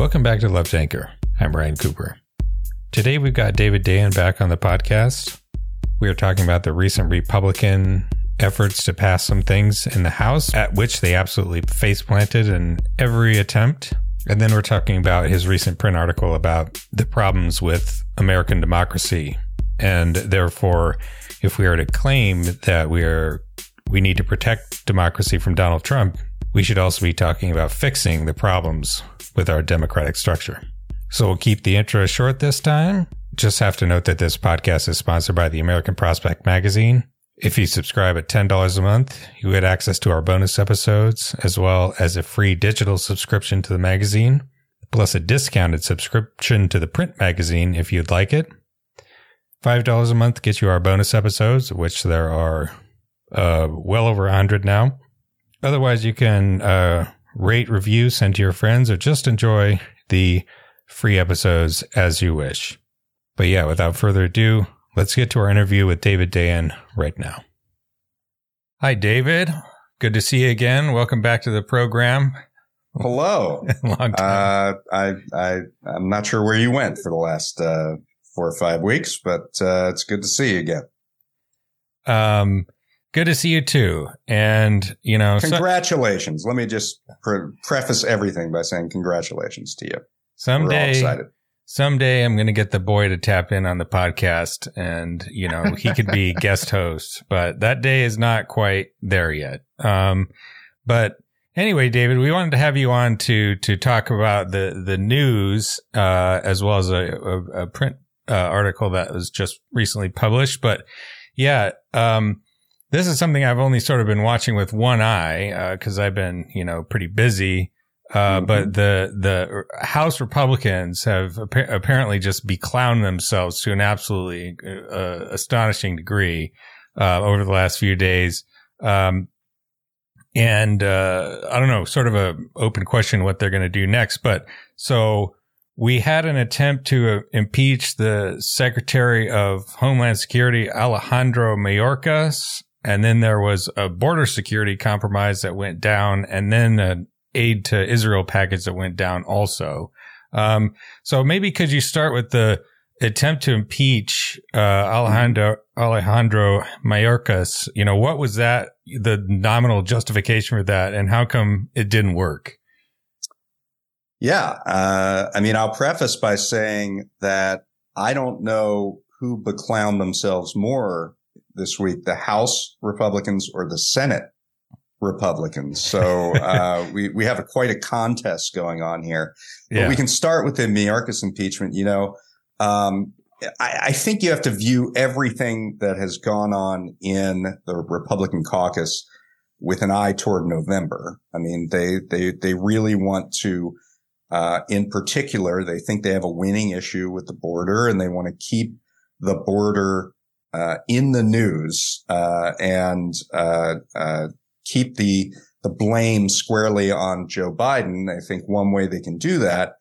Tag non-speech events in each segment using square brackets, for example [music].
Welcome back to Left Anchor. I'm Ryan Cooper. Today we've got David Dayen back on the podcast. We are talking about the recent Republican efforts to pass some things in the House, at which they absolutely face planted in every attempt. And then we're talking about his recent print article about the problems with American democracy. And therefore, if we are to claim that we are we need to protect democracy from Donald Trump, we should also be talking about fixing the problems with our democratic structure. So we'll keep the intro short this time. Just have to note that this podcast is sponsored by the American Prospect Magazine. If you subscribe at $10 a month, you get access to our bonus episodes, as well as a free digital subscription to the magazine, plus a discounted subscription to the print magazine if you'd like it. $5 a month gets you our bonus episodes, which there are uh, well over 100 now. Otherwise, you can uh, rate, review, send to your friends, or just enjoy the free episodes as you wish. But yeah, without further ado, let's get to our interview with David Dayen right now. Hi, David. Good to see you again. Welcome back to the program. Hello. [laughs] Long time. Uh, I, I, I'm not sure where you went for the last uh, four or five weeks, but uh, it's good to see you again. Um, good to see you too. And you know, so- Congratulations. Let me just pre- preface everything by saying congratulations to you. Someday, excited. someday I'm going to get the boy to tap in on the podcast and, you know, he could be [laughs] guest host, but that day is not quite there yet. Um, but anyway, David, we wanted to have you on to, to talk about the, the news, uh, as well as a, a, a print, uh, article that was just recently published. But yeah, um, this is something I've only sort of been watching with one eye, uh, cause I've been, you know, pretty busy. Uh, Mhm. but the, the House Republicans have appa- apparently just beclowned themselves to an absolutely, uh, astonishing degree, uh, over the last few days. Um, and, uh, I don't know, sort of a open question what they're going to do next. But so we had an attempt to uh, impeach the Secretary of Homeland Security, Alejandro Mayorkas. And then there was a border security compromise that went down and then an aid to Israel package that went down also. Um, so maybe could you start with the attempt to impeach, uh, Alejandro, Alejandro Mayorkas? You know, what was that, the nominal justification for that and how come it didn't work? Yeah. Uh, I mean, I'll preface by saying that I don't know who beclowned themselves more this week, the House Republicans or the Senate Republicans. So, [laughs] uh, we, we have a, quite a contest going on here. But we can start with the Mayorkas impeachment. You know, um, I, I think you have to view everything that has gone on in the Republican caucus with an eye toward November. I mean, they, they, they really want to, uh, in particular, they think they have a winning issue with the border and they want to keep the border, uh, in the news, uh, and, uh, uh, keep the, the blame squarely on Joe Biden. I think one way they can do that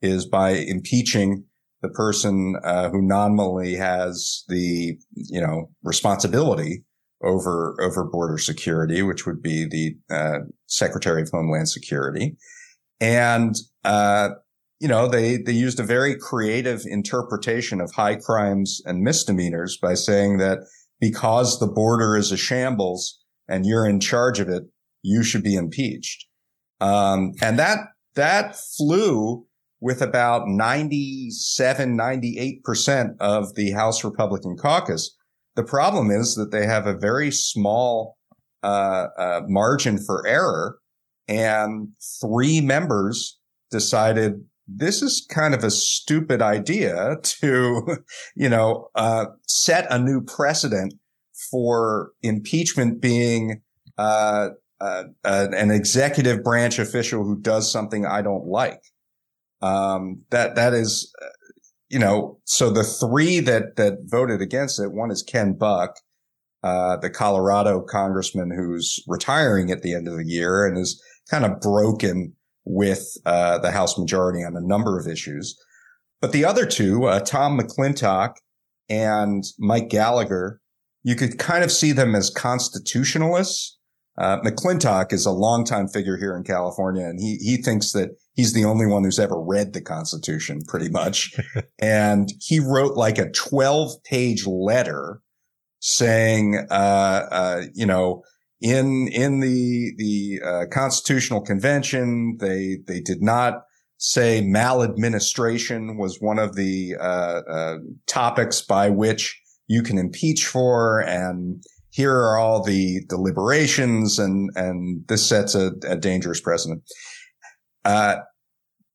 is by impeaching the person uh, who nominally has the you know responsibility over over border security, which would be the uh, Secretary of Homeland Security, and uh, you know they they used a very creative interpretation of high crimes and misdemeanors by saying that because the border is a shambles and you're in charge of it, you should be impeached, um, and that that flew with about 97, 98% of the House Republican caucus. The problem is that they have a very small uh, uh, margin for error, and three members decided this is kind of a stupid idea to, [laughs] you know, uh, set a new precedent for impeachment being uh, uh, an executive branch official who does something I don't like. Um, that, that is, uh, you know, so the three that, that voted against it, one is Ken Buck, uh, the Colorado congressman who's retiring at the end of the year and is kind of broken with, uh, the House majority on a number of issues. But the other two, uh, Tom McClintock and Mike Gallagher, you could kind of see them as constitutionalists Uh, McClintock is a longtime figure here in California, and he he thinks that he's the only one who's ever read the Constitution, pretty much. [laughs] and he wrote like a twelve page letter saying, uh, uh, you know, in in the the uh, Constitutional Convention, they they did not say maladministration was one of the uh, uh, topics by which you can impeach for, and here are all the deliberations and, and this sets a, a dangerous precedent. Uh,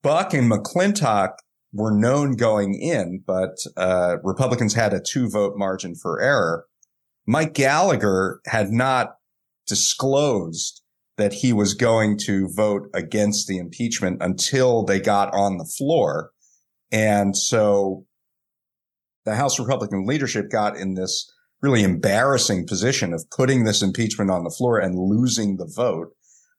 Buck and McClintock were known going in, but, uh, Republicans had a two vote margin for error. Mike Gallagher had not disclosed that he was going to vote against the impeachment until they got on the floor. And so the House Republican leadership got in this really embarrassing position of putting this impeachment on the floor and losing the vote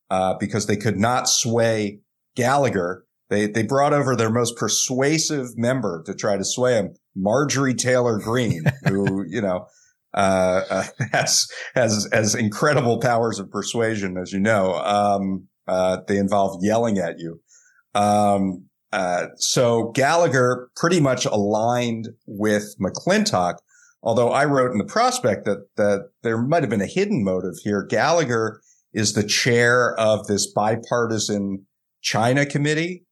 uh, because they could not sway Gallagher. They they brought over their most persuasive member to try to sway him, Marjorie Taylor Greene, [laughs] who you know uh, [laughs] has has has incredible powers of persuasion, as you know. Um, uh, they involve yelling at you. Um, uh, so Gallagher pretty much aligned with McClintock Although I wrote in the prospect that, that there might have been a hidden motive here. Gallagher is the chair of this bipartisan China committee.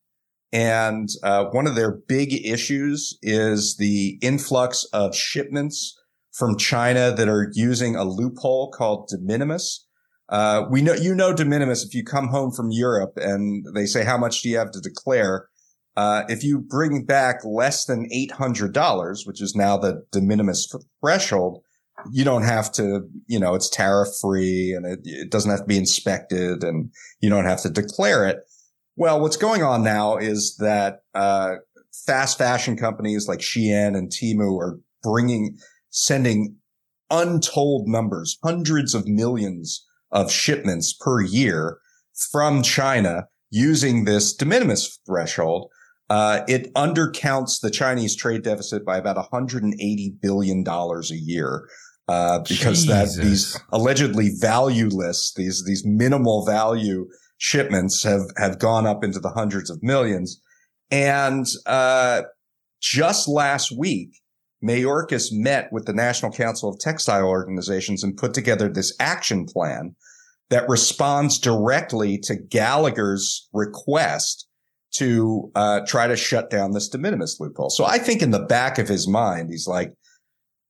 And uh, one of their big issues is the influx of shipments from China that are using a loophole called de minimis. Uh, we know, you know, de minimis, if you come home from Europe and they say, how much do you have to declare? Uh, if you bring back less than $800, which is now the de minimis threshold, you don't have to, you know, it's tariff free and it, it, doesn't have to be inspected and you don't have to declare it. Well, what's going on now is that, uh, fast fashion companies like Shein and Temu are bringing, sending untold numbers, hundreds of millions of shipments per year from China using this de minimis threshold. Uh, it undercounts the Chinese trade deficit by about 180 billion dollars a year. Uh, because Jesus. that these allegedly valueless, these, these minimal value shipments have, have gone up into the hundreds of millions. And, uh, just last week, Mayorkas met with the National Council of Textile Organizations and put together this action plan that responds directly to Gallagher's request to uh, try to shut down this de minimis loophole. So I think in the back of his mind, he's like,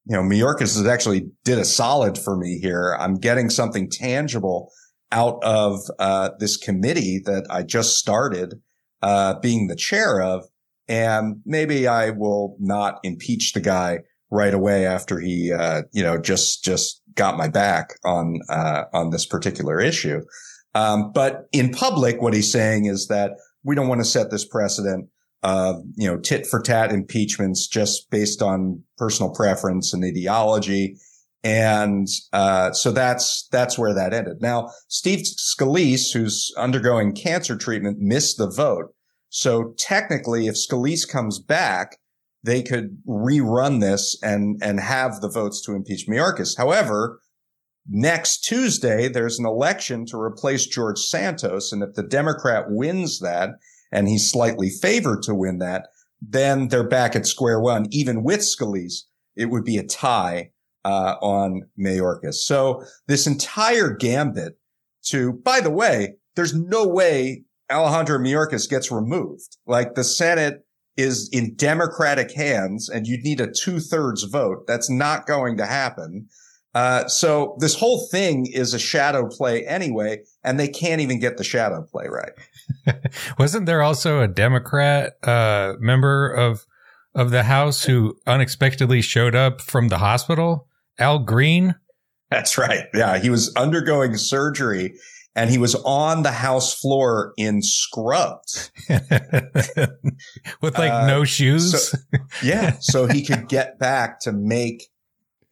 you know, Mayorkas has actually did a solid for me here. I'm getting something tangible out of uh, this committee that I just started uh, being the chair of, and maybe I will not impeach the guy right away after he, uh, you know, just just got my back on uh, on this particular issue. Um, but in public, what he's saying is that we don't want to set this precedent of, you know, tit for tat impeachments just based on personal preference and ideology. And, uh, so that's, that's where that ended. Now, Steve Scalise, who's undergoing cancer treatment, missed the vote. So technically, if Scalise comes back, they could rerun this and, and have the votes to impeach Mayorkas. However, Next Tuesday, there's an election to replace George Santos. And if the Democrat wins that and he's slightly favored to win that, then they're back at square one. Even with Scalise, it would be a tie uh, on Mayorkas. So this entire gambit to, by the way, there's no way Alejandro Mayorkas gets removed. Like the Senate is in Democratic hands and you'd need a two thirds vote. That's not going to happen. Uh, so this whole thing is a shadow play anyway, and they can't even get the shadow play right. [laughs] Wasn't there also a Democrat uh, member of of the House who unexpectedly showed up from the hospital? Al Green. That's right. Yeah, he was undergoing surgery and he was on the house floor in scrubs [laughs] with like uh, no shoes. So, [laughs] yeah, so he could get back to make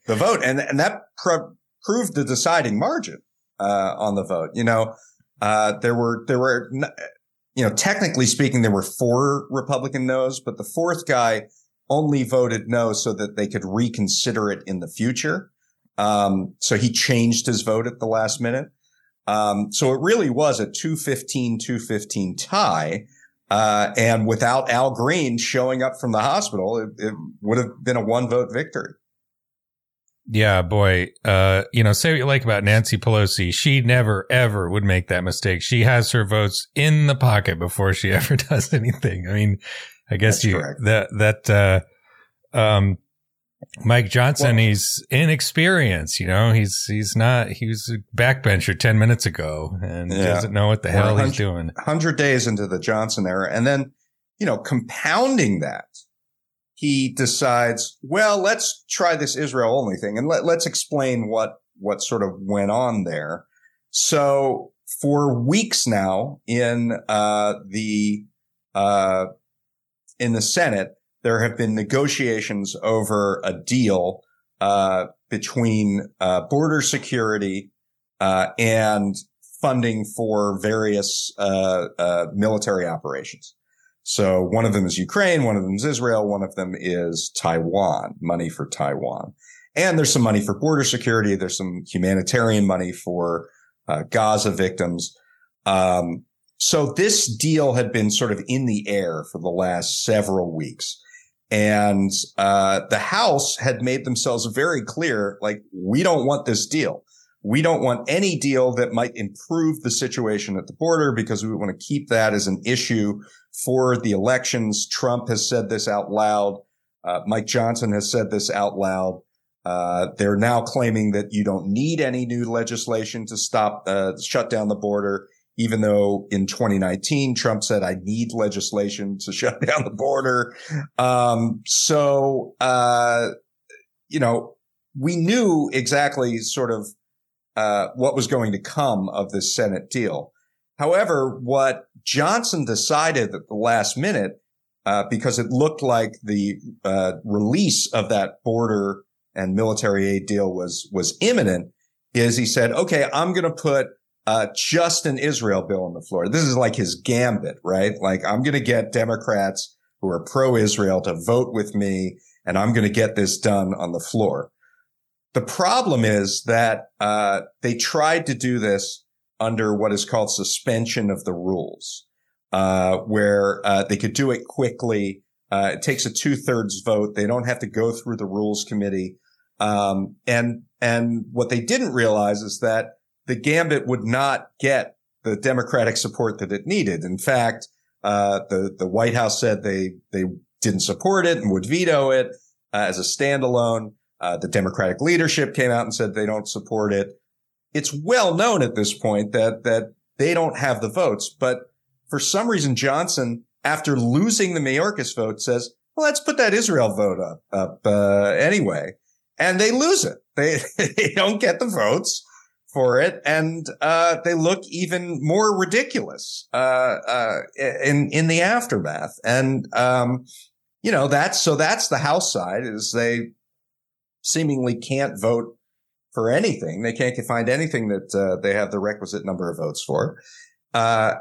the vote, and and that pr- proved the deciding margin uh, on the vote. You know, uh, there were there were you know technically speaking there were four Republican no's, but the fourth guy only voted no so that they could reconsider it in the future. Um, so he changed his vote at the last minute. Um, so it really was a 215, 215 tie. Uh, and without Al Green showing up from the hospital, it, it would have been a one vote victory. Yeah, boy. Uh, you know, say what you like about Nancy Pelosi. She never, ever would make that mistake. She has her votes in the pocket before she [laughs] ever does anything. I mean, I guess That's you, correct. that, that, uh, um, Mike Johnson, well, he's inexperienced, you know, he's, he's not, he was a backbencher 10 minutes ago and yeah. doesn't know what the hell he's doing. 100 days into the Johnson era. And then, you know, compounding that, he decides, well, let's try this Israel only thing and let, let's explain what, what sort of went on there. So for weeks now in, uh, the, uh, in the Senate, there have been negotiations over a deal uh, between uh, border security uh, and funding for various uh, uh, military operations. So one of them is Ukraine, one of them is Israel, one of them is Taiwan, money for Taiwan. And there's some money for border security. There's some humanitarian money for uh, Gaza victims. Um, so this deal had been sort of in the air for the last several weeks. And uh, the House had made themselves very clear, like, we don't want this deal. We don't want any deal that might improve the situation at the border because we want to keep that as an issue for the elections. Trump has said this out loud. Uh, Mike Johnson has said this out loud. Uh, they're now claiming that you don't need any new legislation to stop, uh, shut down the border even though in 2019 Trump said I need legislation to [laughs] shut down the border. Um, so uh, you know, we knew exactly sort of uh, what was going to come of this Senate deal. However, what Johnson decided at the last minute, uh, because it looked like the uh, release of that border and military aid deal was was imminent, is he said, "Okay, I'm going to put." Uh, just an Israel bill on the floor. This is like his gambit, right? Like I'm going to get Democrats who are pro-Israel to vote with me and I'm going to get this done on the floor. The problem is that, uh, they tried to do this under what is called suspension of the rules, uh, where, uh, they could do it quickly. Uh, it takes a two thirds vote. They don't have to go through the rules committee. Um, and, and what they didn't realize is that the gambit would not get the Democratic support that it needed. In fact, uh, the the White House said they they didn't support it and would veto it uh, as a standalone. Uh, the Democratic leadership came out and said they don't support it. It's well known at this point that that they don't have the votes, but for some reason Johnson, after losing the Mayorkas vote, says, "Well, let's put that Israel vote up up uh, anyway," and they lose it. They [laughs] they don't get the votes for it, and uh, they look even more ridiculous uh, uh, in in the aftermath. And um, you know that's so that's the House side is they seemingly can't vote for anything. They can't find anything that uh, they have the requisite number of votes for. Uh,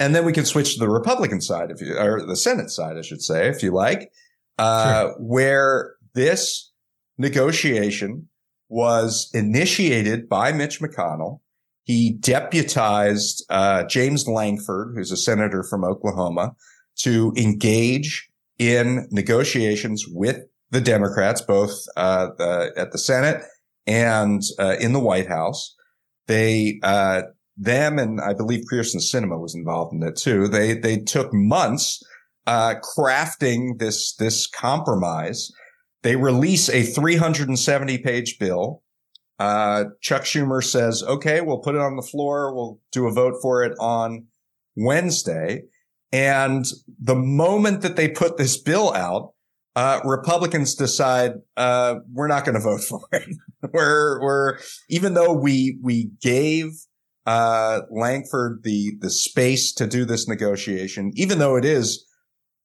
and then we can switch to the Republican side, if you, or the Senate side, I should say, if you like, uh, sure. where this negotiation was initiated by Mitch McConnell. He deputized uh, James Lankford, who's a senator from Oklahoma, to engage in negotiations with the Democrats, both uh, the, at the Senate and uh, in the White House. They, uh, them, and I believe Kyrsten Sinema was involved in it too. They they took months uh, crafting this this compromise they release a 370 page bill. Uh, Chuck Schumer says, okay, we'll put it on the floor. We'll do a vote for it on Wednesday. And the moment that they put this bill out, uh, Republicans decide, uh, we're not going to vote [laughs] for it. we're, we're, even though we, we gave, uh, Lankford the, the space to do this negotiation, even though it is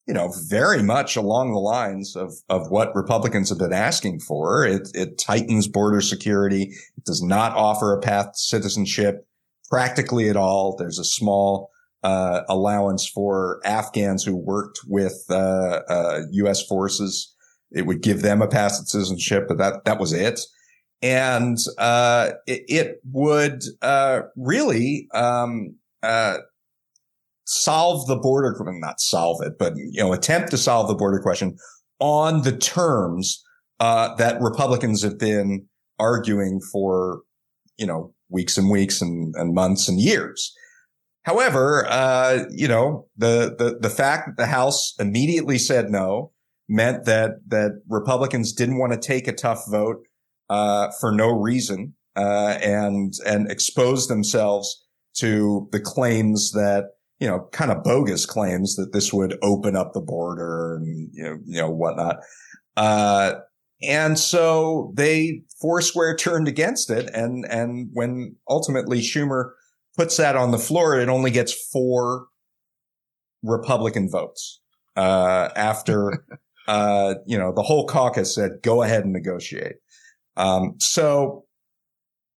you know, very much along the lines of, of what Republicans have been asking for. It, it tightens border security. It does not offer a path to citizenship practically at all. There's a small, uh, allowance for Afghans who worked with, uh, uh, U.S. forces. It would give them a path to citizenship, but that, that was it. and uh, it, it, would uh, really um, uh, solve the border, not solve it, but you know, attempt to solve the border question on the terms uh, that Republicans have been arguing for, you know, weeks and weeks and, and months and years. However, uh, you know, the, the, the fact that the House immediately said no meant that, that Republicans didn't want to take a tough vote, uh, for no reason, uh, and, and expose themselves to the claims that, you know, kind of bogus claims that this would open up the border and, you know, you know, whatnot. Uh, and so they foursquare turned against it. And, and when ultimately Schumer puts that on the floor, it only gets four Republican votes, uh, after, [laughs] uh, you know, the whole caucus said, go ahead and negotiate. Um, so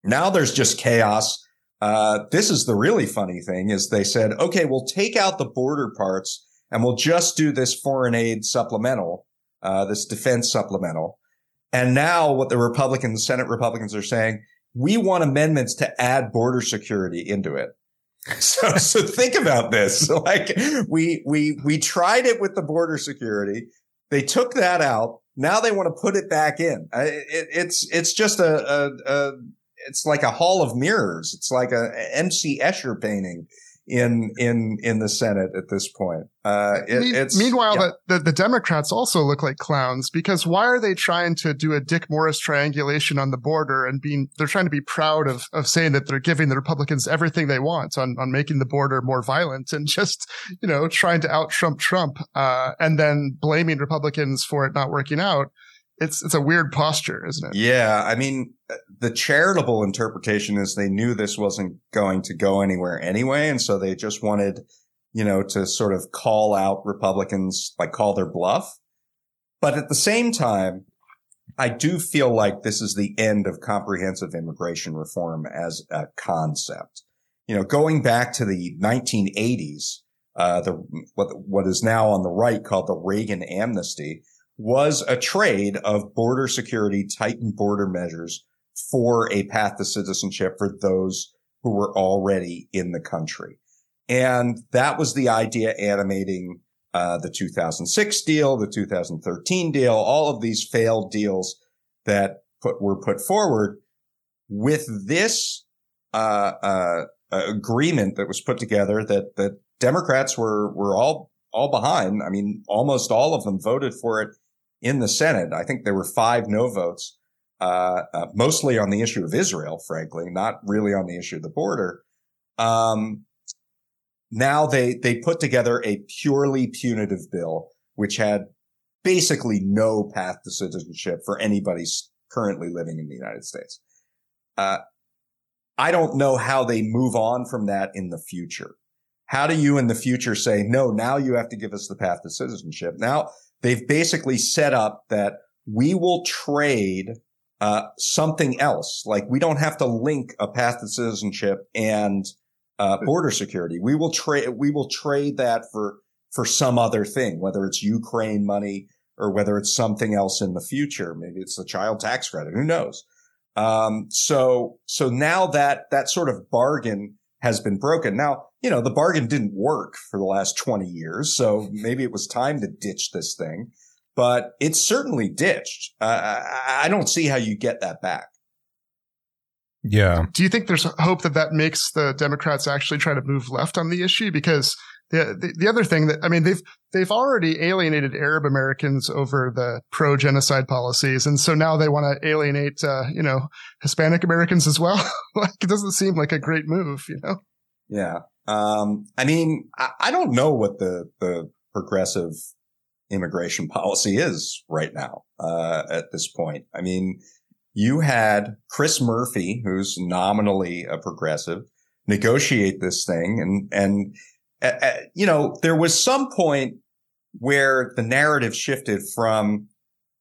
now there's just chaos. Uh, this is the really funny thing is they said, okay, we'll take out the border parts and we'll just do this foreign aid supplemental, uh, this defense supplemental. And now what the Republicans, Senate Republicans are saying, we want amendments to add border security into it. [laughs] So, so think about this. [laughs] Like we, we, we tried it with the border security. They took that out. Now they want to put it back in. It, it's, it's just a, a, a, it's like a hall of mirrors. It's like a MC Escher painting in in in the Senate at this point. Uh, it, Me- meanwhile, yeah. the, the, the Democrats also look like clowns because why are they trying to do a Dick Morris triangulation on the border and being they're trying to be proud of of saying that they're giving the Republicans everything they want on on making the border more violent and just you know trying to out Trump Trump uh, and then blaming Republicans for it not working out it's it's a weird posture, isn't it? Yeah, I mean, the charitable interpretation is they knew this wasn't going to go anywhere anyway, and so they just wanted, you know, to sort of call out Republicans, like call their bluff. But at the same time, I do feel like this is the end of comprehensive immigration reform as a concept. You know, going back to the 1980s, uh, the what what is now on the right called the Reagan amnesty was a trade of border security, tightened border measures for a path to citizenship for those who were already in the country. And that was the idea animating uh, the 2006 deal, the 2013 deal, all of these failed deals that put, were put forward with this uh, uh, agreement that was put together that that Democrats were were all all behind. I mean, almost all of them voted for it in the Senate. I think there were five no votes, uh, uh, mostly on the issue of Israel, frankly, not really on the issue of the border. Um, now they, they put together a purely punitive bill, which had basically no path to citizenship for anybody currently living in the United States. Uh, I don't know how they move on from that in the future. How do you in the future say, no, now you have to give us the path to citizenship? Now they've basically set up that we will trade uh, something else. Like we don't have to link a path to citizenship and uh, border security. We will trade. We will trade that for for some other thing, whether it's Ukraine money or whether it's something else in the future. Maybe it's the child tax credit. Who knows? Um, so so now that that sort of bargain has been broken. Now, you know, the bargain didn't work for the last 20 years. So maybe it was time to ditch this thing, but it's certainly ditched. Uh, I don't see how you get that back. Yeah. Do you think there's hope that that makes the Democrats actually try to move left on the issue? Because the, the, the other thing that I mean they've they've already alienated Arab Americans over the pro genocide policies, and so now they want to alienate uh, you know Hispanic Americans as well. [laughs] like it doesn't seem like a great move, you know. Yeah, um, I mean, I, I don't know what the the progressive immigration [laughs] policy is right now uh, at this point. I mean, you had Chris Murphy, who's nominally a progressive, negotiate this thing, and and Uh, uh, you know, there was some point where the narrative shifted from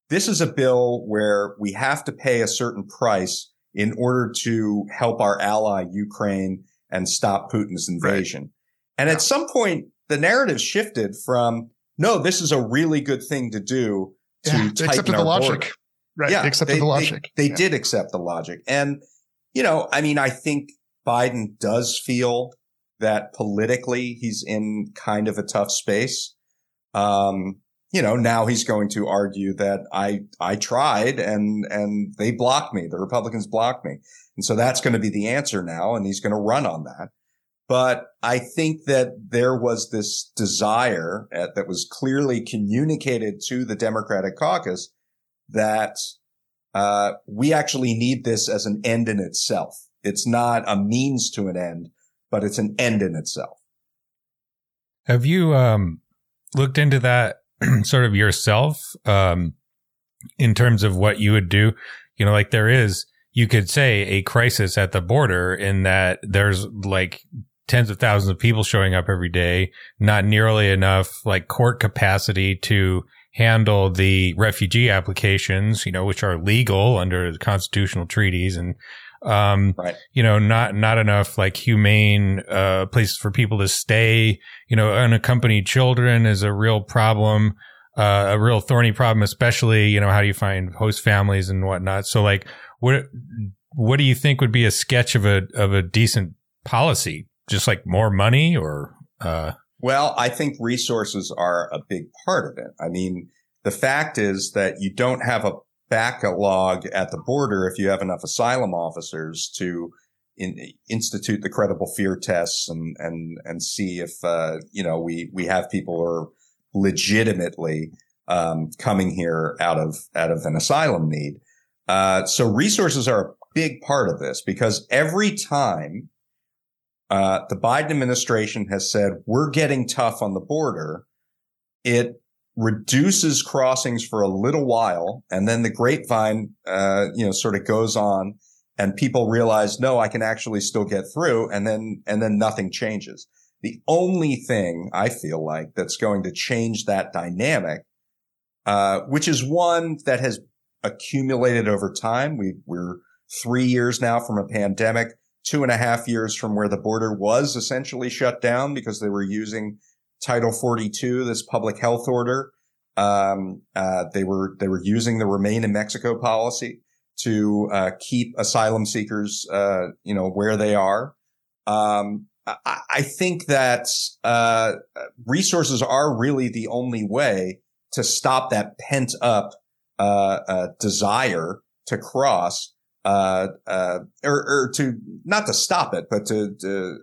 this is a bill where we have to pay a certain price in order to help our ally Ukraine and stop Putin's invasion. Right. And yeah. at some point, the narrative shifted from no, this is a really good thing to do to yeah, tighten our the logic. Border. Right. Yeah, they accepted they, the logic. They, they Yeah. did accept the logic. And, you know, I mean, I think Biden does feel that politically he's in kind of a tough space. Um, you know, now he's going to argue that I, I tried and, and they blocked me. The Republicans blocked me. And so that's going to be the answer now. And he's going to run on that. But I think that there was this desire at, that was clearly communicated to the Democratic caucus that uh, we actually need this as an end in itself. It's not a means to an end, but it's an end in itself. Have you um, looked into that [clears throat] sort of yourself um, in terms of what you would do? You know, like there is, you could say a crisis at the border in that there's like tens of thousands of people showing up every day, not nearly enough like court capacity to handle the refugee applications, you know, which are legal under the constitutional treaties and um, Right. you know, not, not enough like humane, uh, places for people to stay, you know, unaccompanied children is a real problem, uh, a real thorny problem, especially, you know, how do you find host families and whatnot? So like, what, what do you think would be a sketch of a, of a decent policy? Just like more money or, uh, Well, I think resources are a big part of it. I mean, the fact is that you don't have a backlog at the border if you have enough asylum officers to in, institute the credible fear tests and and and see if uh, you know we we have people who are legitimately um, coming here out of out of an asylum need. Uh, so resources are a big part of this because every time uh, the Biden administration has said we're getting tough on the border, it reduces crossings for a little while, and then the grapevine, uh, you know, sort of goes on, and people realize, no, I can actually still get through, and then and then nothing changes. The only thing I feel like that's going to change that dynamic, uh, which is one that has accumulated over time. We, we're three years now from a pandemic two and a half years from where the border was essentially shut down because they were using Title 42, this public health order. Um, uh, they were they were using the Remain in Mexico policy to uh, keep asylum seekers, uh, you know, where they are. Um, I, I think that uh, resources are really the only way to stop that pent up uh, uh, desire to cross uh, uh, or, or to not to stop it, but to, to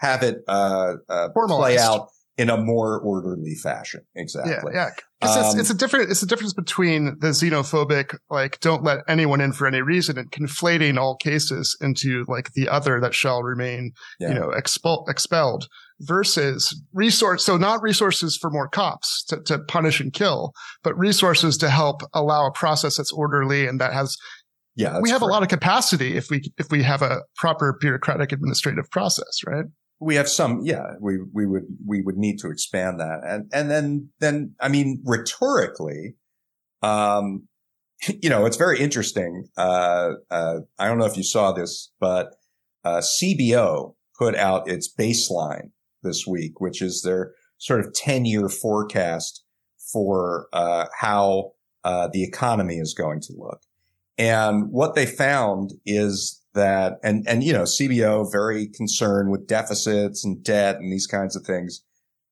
have it uh, uh, play out in a more orderly fashion. Exactly. Yeah, yeah. 'Cause it's, Um, it's a different. It's a difference between the xenophobic, like, don't let anyone in for any reason, and conflating all cases into like the other that shall remain, Yeah. you know, expel, expelled. Versus resource, so not resources for more cops to, to punish and kill, but resources to help allow a process that's orderly and that has. Yeah. we have a lot of capacity if we if we have a proper bureaucratic administrative process, right? We have some, yeah, we, we would, we would need to expand that. And, and then, then, I mean, rhetorically, um, you know, it's very interesting. Uh, uh, I don't know if you saw this, but, uh, CBO put out its baseline this week, which is their sort of 10 year forecast for, uh, how, uh, the economy is going to look. And what they found is that, and, and, you know, CBO very concerned with deficits and debt and these kinds of things.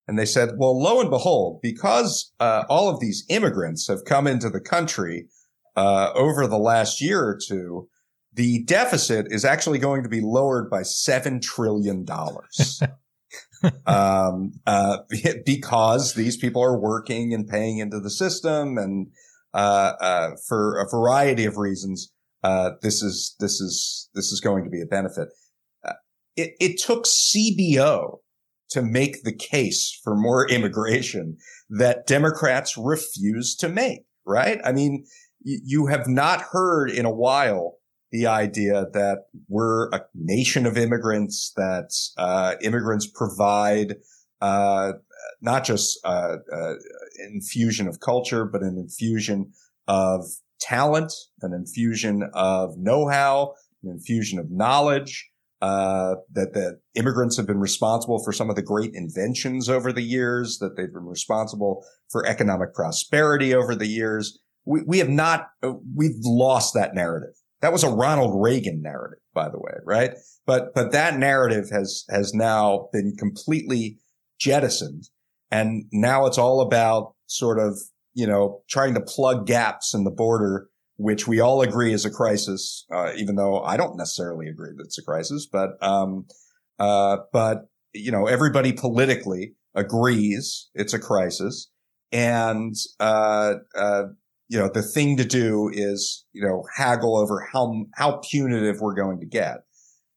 And they said, well, lo and behold, because, uh, all of these immigrants have come into the country, uh, over the last year or two, the deficit is actually going to be lowered by $7 trillion. [laughs] um, uh, because these people are working and paying into the system and, uh, uh, for a variety of reasons, uh, this is, this is, this is going to be a benefit. Uh, it, it took CBO to make the case for more immigration that Democrats refuse to make, right? I mean, y- you have not heard in a while the idea that we're a nation of immigrants, that, uh, immigrants provide, uh, not just, uh, uh, infusion of culture, but an infusion of talent, an infusion of know-how, an infusion of knowledge, uh, that, that immigrants have been responsible for some of the great inventions over the years, that they've been responsible for economic prosperity over the years. we, we have not, uh, we've lost that narrative. That was a Ronald Reagan narrative, by the way, right? But, but that narrative has, has now been completely jettisoned. And now it's all about sort of, you know, trying to plug gaps in the border, which we all agree is a crisis, uh, even though I don't necessarily agree that it's a crisis, but, um, uh, but, you know, everybody politically agrees it's a crisis. And, uh, uh, you know, the thing to do is, you know, haggle over how, how punitive we're going to get.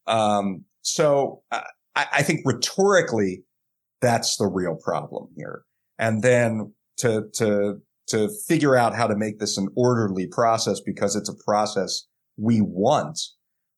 Um, so uh, I, I think rhetorically, that's the real problem here. And then to, to, to figure out how to make this an orderly process because it's a process we want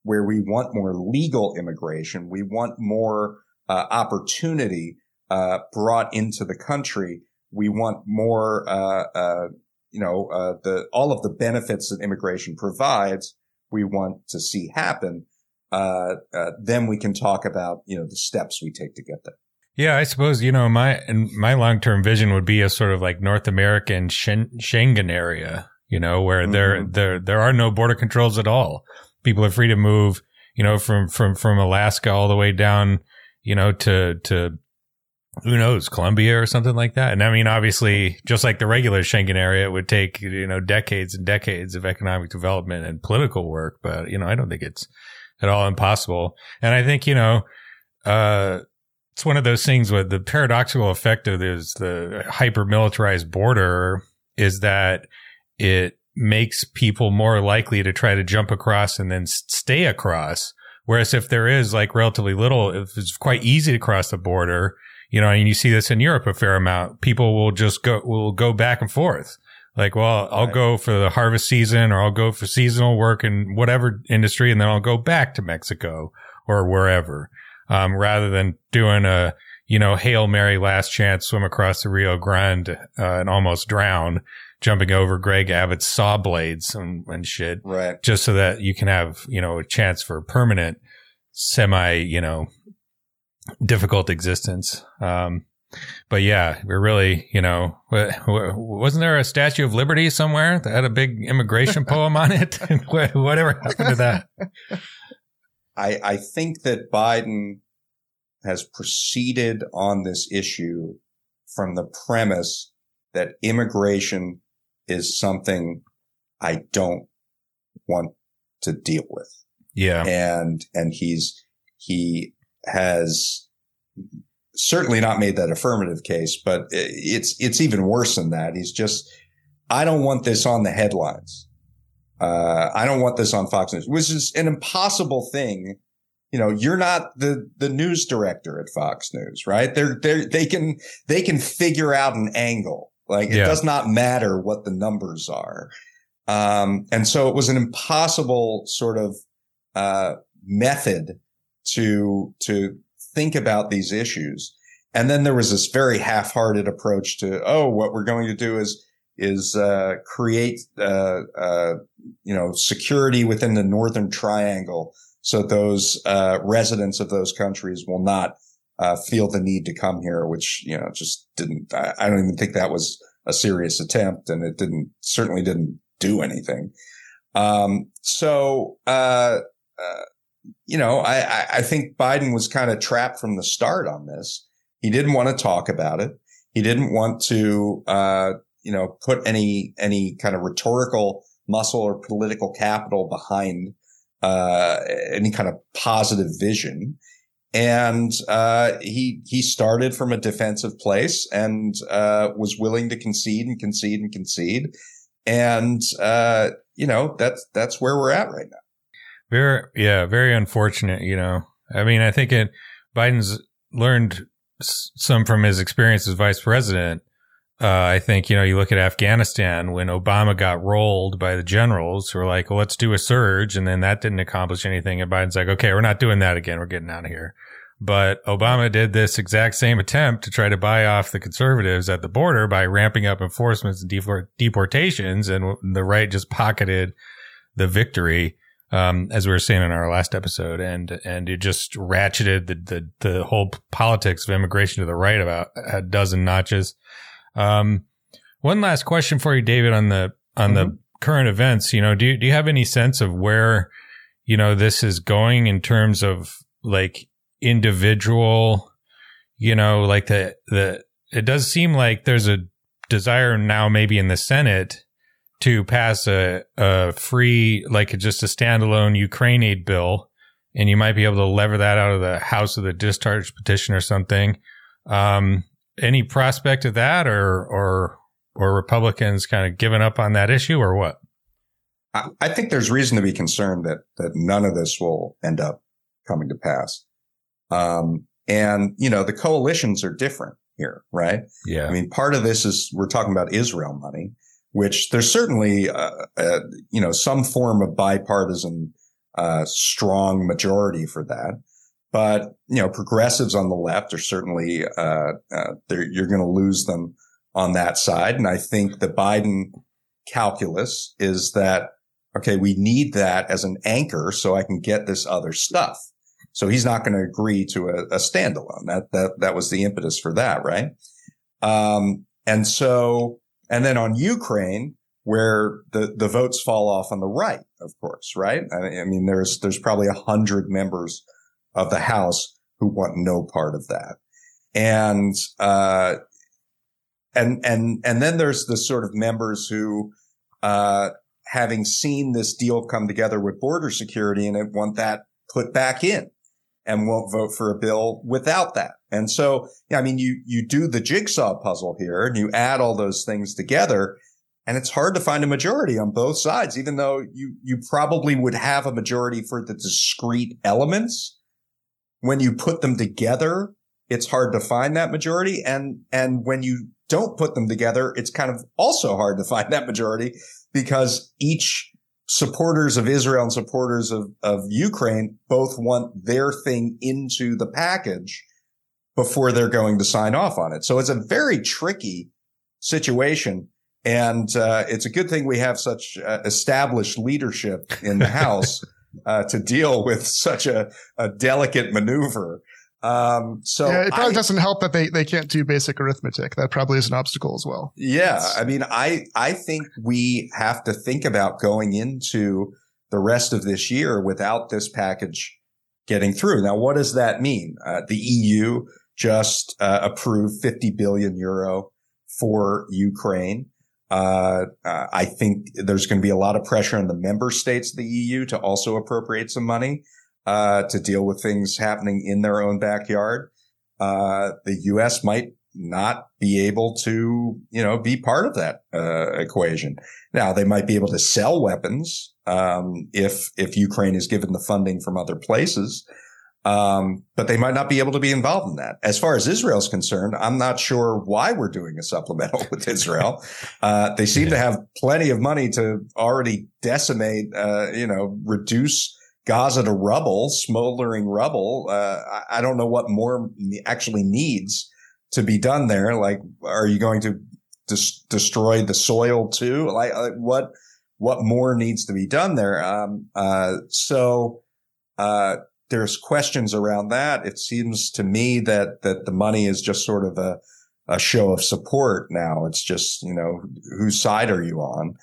where we want more legal immigration. We want more uh, opportunity uh, brought into the country. We want more uh, uh you know, uh, the, all of the benefits that immigration provides, we want to see happen. Uh, then we can talk about, you know, the steps we take to get there. Yeah, I suppose, you know, my, my long-term vision would be a sort of like North American Schengen area, you know, where mm-hmm. there, there, there are no border controls at all. People are free to move, you know, from, from, from Alaska all the way down, you know, to, to who knows, Colombia or something like that. And I mean, obviously, just like the regular Schengen area, it would take, you know, decades and decades of economic development and political work. But, you know, I don't think it's at all impossible. And I think, you know, uh, it's one of those things with the paradoxical effect of this, the hyper militarized border is that it makes people more likely to try to jump across and then stay across. Whereas if there is like relatively little, if it's quite easy to cross the border, you know, and you see this in Europe a fair amount. People will just go, will go back and forth. Like, well, I'll right. go for the harvest season or I'll go for seasonal work in whatever industry and then I'll go back to Mexico or wherever. Um, rather than doing a, you know, Hail Mary last chance swim across the Rio Grande, uh, and almost drown, jumping over Greg Abbott's saw blades and, and shit. Right. Just so that you can have, you know, a chance for permanent semi, you know, difficult existence. Um, but yeah, we're really, you know, wasn't there a Statue of Liberty somewhere that had a big immigration [laughs] poem on it? [laughs] Whatever happened to that? [laughs] I, I think that Biden has proceeded on this issue from the premise that immigration is something I don't want to deal with. Yeah. And, and he's, he has certainly not made that affirmative case, but it's, it's even worse than that. He's just, I don't want this on the headlines. Uh, I don't want this on Fox News, which is an impossible thing. You know, you're not the, the news director at Fox News, right? They're, they're, they can, they can figure out an angle. Like it yeah. does not matter what the numbers are. Um, and so it was an impossible sort of, uh, method to, to think about these issues. And then there was this very half-hearted approach to, oh, what we're going to do is, is, uh, create, uh, uh, you know, security within the Northern Triangle. So those, uh, residents of those countries will not, uh, feel the need to come here, which, you know, just didn't, I, I don't even think that was a serious attempt and it didn't, certainly didn't do anything. Um, so, uh, uh, you know, I, I think Biden was kind of trapped from the start on this. He didn't want to talk about it. He didn't want to, uh, you know, put any, any kind of rhetorical muscle or political capital behind, uh, any kind of positive vision. And, uh, he, he started from a defensive place and, uh, was willing to concede and concede and concede. And, uh, you know, that's, that's where we're at right now. Very, yeah, very unfortunate. You know, I mean, I think it, Biden's learned some from his experience as vice president. Uh, I think, you know, you look at Afghanistan when Obama got rolled by the generals who were like, well, let's do a surge. And then that didn't accomplish anything. And Biden's like, okay, we're not doing that again. We're getting out of here. But Obama did this exact same attempt to try to buy off the conservatives at the border by ramping up enforcements and deportations. And the right just pocketed the victory um, as we were saying in our last episode, and and it just ratcheted the the, the whole politics of immigration to the right about a dozen notches. Um, one last question for you, David, on the on mm-hmm. the current events, you know, do you, do you have any sense of where, you know, this is going in terms of like individual, you know, like the, the, it does seem like there's a desire now maybe in the Senate to pass a, a free, like just a standalone Ukraine aid bill. And you might be able to lever that out of the House of the discharge petition or something. Um, any prospect of that or, or, or Republicans kind of giving up on that issue or what? I think there's reason to be concerned that, that none of this will end up coming to pass. Um, and, you know, the coalitions are different here, right? Yeah. I mean, part of this is we're talking about Israel money, which there's certainly, uh, uh, you know, some form of bipartisan, uh, strong majority for that. But, you know, progressives on the left are certainly, uh, uh, you're going to lose them on that side. And I think the Biden calculus is that, okay, we need that as an anchor so I can get this other stuff. So he's not going to agree to a, a, standalone. That, that, that was the impetus for that, right? Um, and so, and then on Ukraine, where the, the votes fall off on the right, of course, right? I, I mean, there's, there's probably a hundred members of the House who want no part of that. And, uh, and, and, and then there's the sort of members who, uh, having seen this deal come together with border security and want that put back in and won't vote for a bill without that. And so, I mean, you, you do the jigsaw puzzle here and you add all those things together and it's hard to find a majority on both sides, even though you, you probably would have a majority for the discrete elements. When you put them together, it's hard to find that majority. And, and when you don't put them together, it's kind of also hard to find that majority because each supporters of Israel and supporters of, of Ukraine both want their thing into the package before they're going to sign off on it. So it's a very tricky situation. And uh, it's a good thing we have such uh, established leadership in the [laughs] House uh, to deal with [laughs] such a, a delicate maneuver. Um, so yeah, it probably I, doesn't help that they, they can't do basic arithmetic. That probably is an obstacle as well. Yeah. It's, I mean, I, I think we have to think about going into the rest of this year without this package getting through. Now, what does that mean? Uh, the EU just uh, approved 50 billion euro for Ukraine. Uh, uh, I think there's going to be a lot of pressure on the member states of the EU to also appropriate some money uh, to deal with things happening in their own backyard. Uh, the U.S. might not be able to, you know, be part of that uh, equation. Now they might be able to sell weapons um, if if Ukraine is given the funding from other places, um, but they might not be able to be involved in that. As far as Israel is concerned, I'm not sure why we're doing a supplemental [laughs] with Israel. Uh, they seem yeah. to have plenty of money to already decimate, uh, you know, reduce Gaza to rubble, smoldering rubble. Uh, I, I don't know what more actually needs to be done there. Like, are you going to dis- destroy the soil too? Like, like, what, what more needs to be done there? Um, uh, so, uh, there's questions around that. It seems to me that, that the money is just sort of a, a show of support now. It's just, you know, whose side are you on?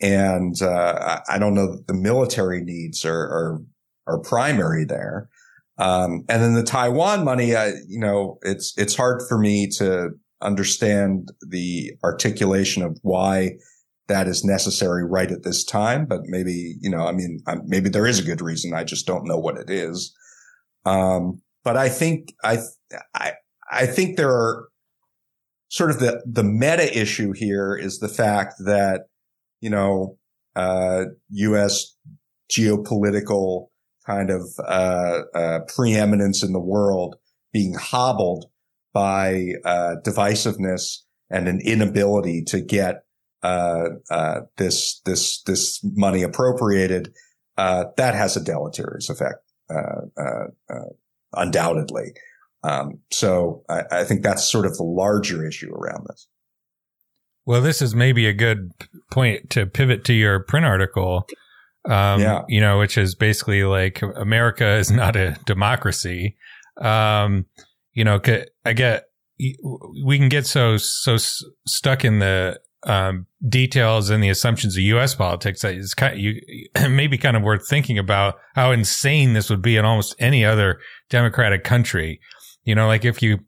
And, uh, I don't know that the military needs are, are, are primary there. Um, and then the Taiwan money, I, you know, it's, it's hard for me to understand the articulation of why that is necessary right at this time. But maybe, you know, I mean, maybe there is a good reason. I just don't know what it is. Um, but I think, I, I, I think there are sort of the, the meta issue here is the fact that you know, uh, U.S. geopolitical kind of uh, uh, preeminence in the world being hobbled by uh, divisiveness and an inability to get this this this money appropriated. Uh that has a deleterious effect, uh, undoubtedly. Um, so I, I think that's sort of the larger issue around this. Well, this is maybe a good point to pivot to your print article. Um, yeah. you know, which is basically like America is not a democracy. Um, you know, I get, we can get so, so stuck in the, um, details and the assumptions of U.S. politics that is kind of, you [clears throat] maybe kind of worth thinking about how insane this would be in almost any other democratic country. You know, like if you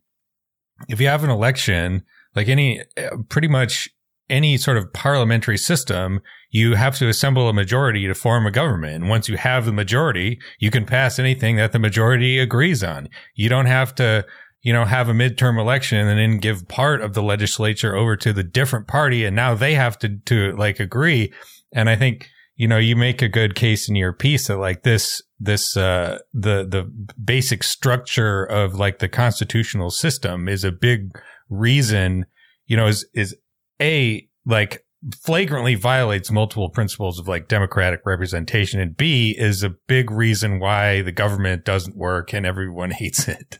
if you have an election, like any pretty much any sort of parliamentary system, you have to assemble a majority to form a government. And once you have the majority, you can pass anything that the majority agrees on. You don't have to you know, have a midterm election and then give part of the legislature over to the different party. And now they have to, to like agree. And I think, you know, you make a good case in your piece that like this, this, uh, the, the basic structure of like the constitutional system is a big reason, you know, is, is a like flagrantly violates multiple principles of like democratic representation and B is a big reason why the government doesn't work and everyone [laughs] hates it.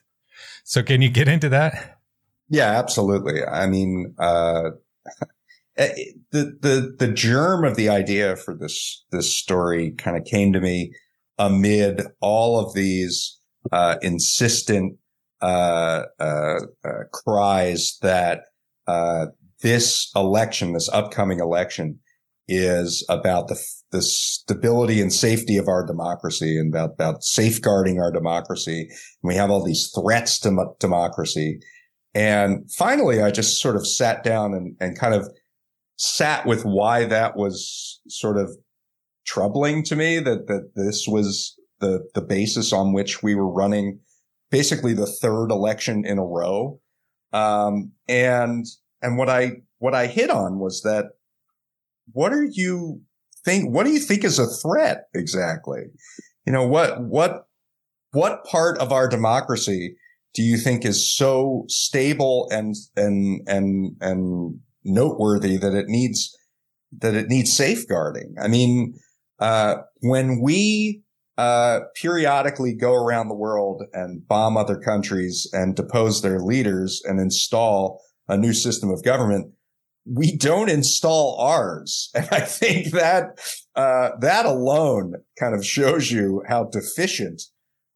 So can you get into that? Yeah, absolutely. I mean, uh, [laughs] eh, the, the, the germ of the idea for this, this story kind of came to me amid all of these, uh, insistent, uh, uh, uh cries that, uh, this election, this upcoming election is about the, the stability and safety of our democracy and about, about safeguarding our democracy. And we have all these threats to m- democracy. And finally, I just sort of sat down and, and kind of sat with why that was sort of troubling to me that, that this was the, the basis on which we were running basically the third election in a row. Um, and, and what I, what I hit on was that what are you think? What do you think is a threat exactly? You know, what, what, what part of our democracy do you think is so stable and, and, and, and noteworthy that it needs, that it needs safeguarding? I mean, uh, when we, uh, periodically go around the world and bomb other countries and depose their leaders and install a new system of government, we don't install ours. [laughs] And I think that, uh, that alone kind of shows you how deficient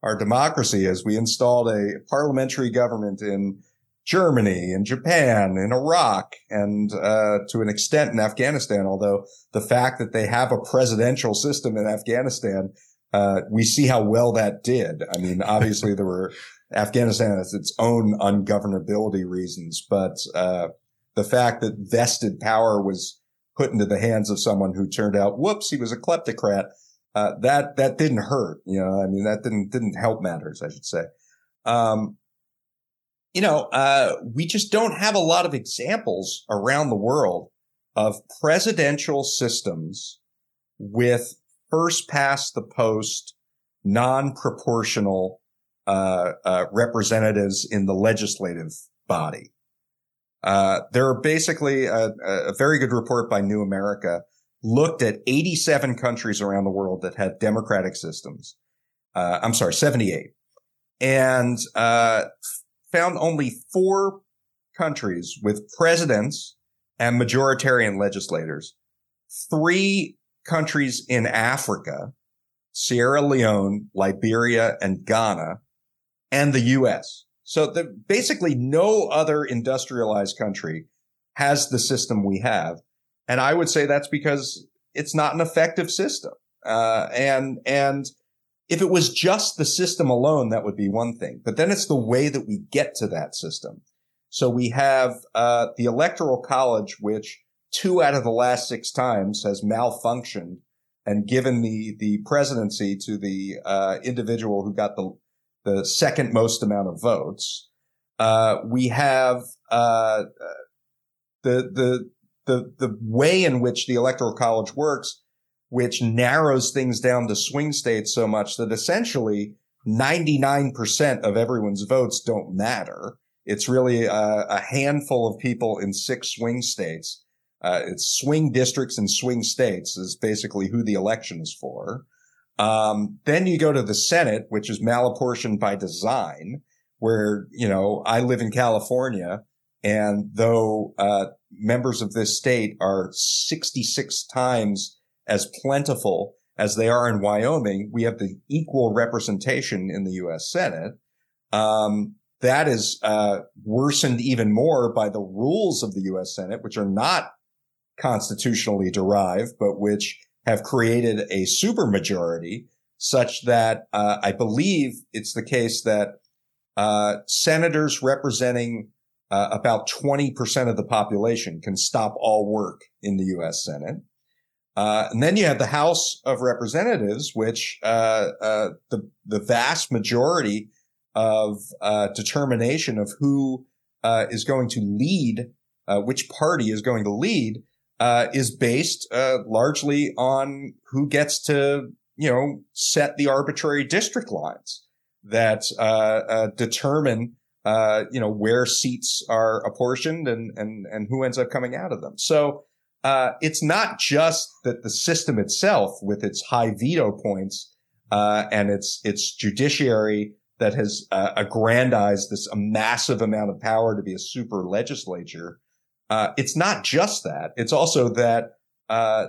our democracy is. We installed a parliamentary government in Germany, in Japan, in Iraq, and, uh, to an extent in Afghanistan. Although the fact that they have a presidential system in Afghanistan, uh, we see how well that did. I mean, [laughs] obviously there were Afghanistan has its own ungovernability reasons, but, uh, the fact that vested power was put into the hands of someone who turned out, whoops, he was a kleptocrat. Uh, that, that didn't hurt. You know, I mean, that didn't, didn't help matters, I should say. Um, you know, uh, we just don't have a lot of examples around the world of presidential systems with first past the post, non-proportional, uh, uh, representatives in the legislative body. Uh, there are basically a, a, very good report by New America looked at 87 countries around the world that had democratic systems. Uh, I'm sorry, 78 and, uh, found only four countries with presidents and majoritarian legislators, three countries in Africa, Sierra Leone, Liberia, and Ghana, and the U.S. So the, basically no other industrialized country has the system we have. And I would say that's because it's not an effective system. Uh, and, and if it was just the system alone, that would be one thing, but then it's the way that we get to that system. So we have, uh, the electoral college, which two out of the last six times has malfunctioned and given the, the presidency to the, uh, individual who got the the second most amount of votes. Uh, we have uh, the the the the way in which the electoral college works, which narrows things down to swing states so much that essentially 99% of everyone's votes don't matter. It's really a, a handful of people in six swing states. Uh, it's swing districts and swing states is basically who the election is for. Um, then you go to the Senate, which is malapportioned by design, where, you know, I live in California and though, uh, members of this state are 66 times as plentiful as they are in Wyoming, we have the equal representation in the U.S. Senate. Um, that is, uh, worsened even more by the rules of the U.S. Senate, which are not constitutionally derived, but which have created a supermajority such that uh, I believe it's the case that uh, senators representing uh, about 20% of the population can stop all work in the U.S. Senate. Uh, and then you have the House of Representatives, which uh, uh, the the vast majority of determination of who is going to lead, which party is going to lead, is based largely on who gets to you know set the arbitrary district lines that determine uh, you know, where seats are apportioned and, and, and who ends up coming out of them. So, uh, it's not just that the system itself with its high veto points, uh, and its, its judiciary that has uh, aggrandized this a massive amount of power to be a super legislature. Uh, it's not just that. It's also that, uh,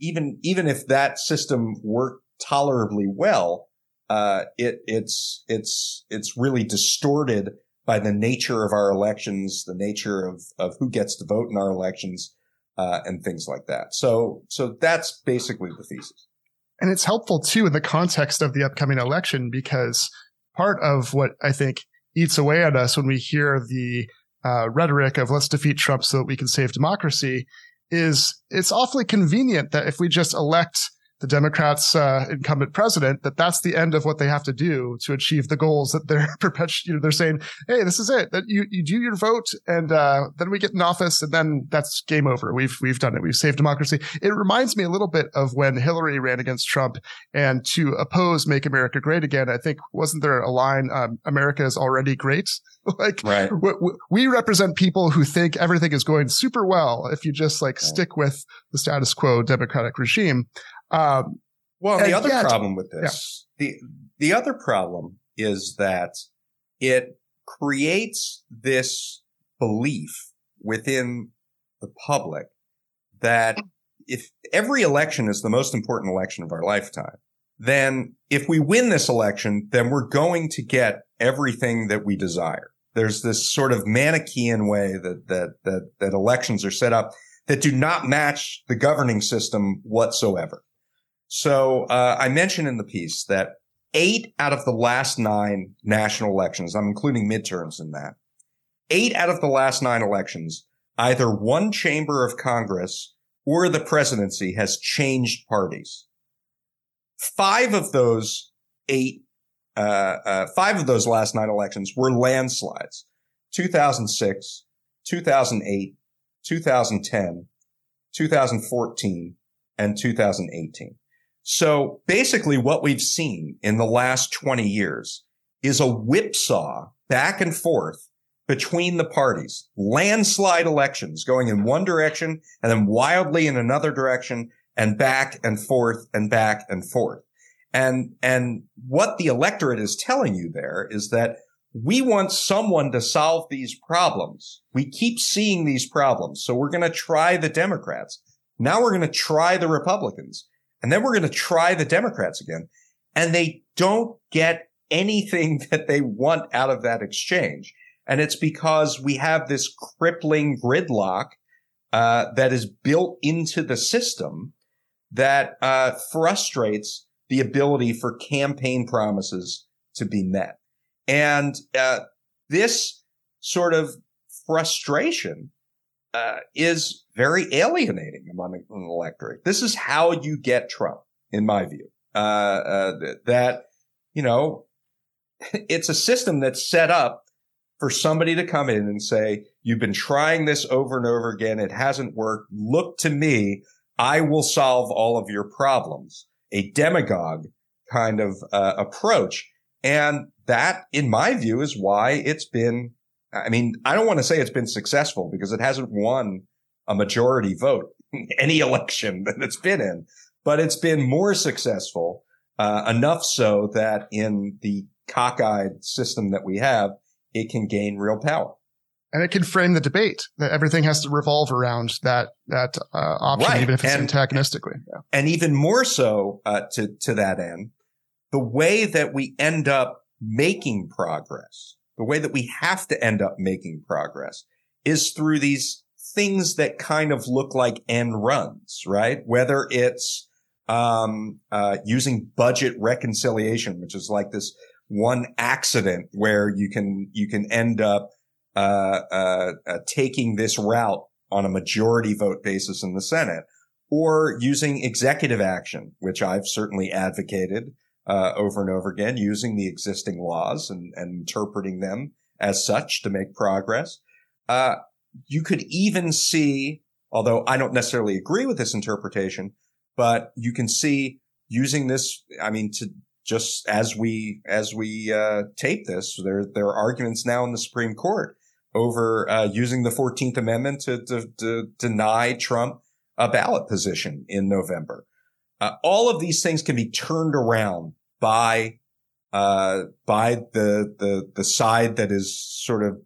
even, even if that system worked tolerably well, it, it's, it's, it's really distorted by the nature of our elections, the nature of, of who gets to vote in our elections, uh, and things like that. So, so that's basically the thesis. And it's helpful too in the context of the upcoming election because part of what I think eats away at us when we hear the uh, rhetoric of let's defeat Trump so that we can save democracy is it's awfully convenient that if we just elect the Democrats' uh, incumbent president that that's the end of what they have to do to achieve the goals that they're [laughs] perpetu- you know, they're saying, hey, this is it. That you you do your vote, and uh, then we get in office, and then that's game over. We've we've done it. We've saved democracy. It reminds me a little bit of when Hillary ran against Trump, and to oppose "Make America Great Again." I think wasn't there a line, um, "America is already great." [laughs] like right. we, we, represent people who think everything is going super well if you just like right. stick with the status quo democratic regime. Um, well, the other yet, problem with this, yeah. the the other problem is that it creates this belief within the public that if every election is the most important election of our lifetime, then if we win this election, then we're going to get everything that we desire. There's this sort of Manichaean way that, that, that, that elections are set up that do not match the governing system whatsoever. So uh, I mentioned in the piece that eight out of the last nine national elections, I'm including midterms in that, eight out of the last nine elections, either one chamber of Congress or the presidency has changed parties. Five of those eight, uh, uh, five of those last nine elections were landslides. 2006, 2008, 2010, 2014, and 2018. So basically what we've seen in the last 20 years is a whipsaw back and forth between the parties, landslide elections going in one direction and then wildly in another direction and back and forth and back and forth. And, and what the electorate is telling you there is that we want someone to solve these problems. We keep seeing these problems. So we're going to try the Democrats. Now we're going to try the Republicans. And then we're going to try the Democrats again. And they don't get anything [laughs] that they want out of that exchange. And it's because we have this crippling gridlock uh, that is built into the system that uh, frustrates the ability for campaign promises to be met. And uh, this sort of frustration uh, is very alienating among an electorate. This is how you get Trump, in my view. Uh, uh, that, you know, [laughs] it's a system that's set up for somebody to come in and say, you've been trying this over and over again. It hasn't worked. Look to me. I will solve all of your problems. A demagogue kind of uh, approach. And that, in my view, is why it's been I mean, I don't want to say it's been successful because it hasn't won a majority vote in [laughs] any election that it's been in, but it's been more successful, uh, enough so that in the cockeyed system that we have, it can gain real power. And it can frame the debate that everything has to revolve around that that uh, option, right. even if it's and, antagonistically. Yeah. And even more so uh, to to that end, the way that we end up making progress the way that we have to end up making progress is through these things that kind of look like end runs, right? Whether it's um, uh, using budget reconciliation, which is like this one accident where you can you can end up uh, uh, uh, taking this route on a majority vote basis in the Senate, or using executive action, which I've certainly advocated uh, over and over again, using the existing laws and, and interpreting them as such to make progress. You could even see, although I don't necessarily agree with this interpretation, but you can see using this. I mean, to just as we as we uh, tape this, there there are arguments now in the Supreme Court over uh, using the Fourteenth Amendment to, to, to, deny Trump a ballot position in November. Uh, all of these things can be turned around by uh, by the the the side that is sort of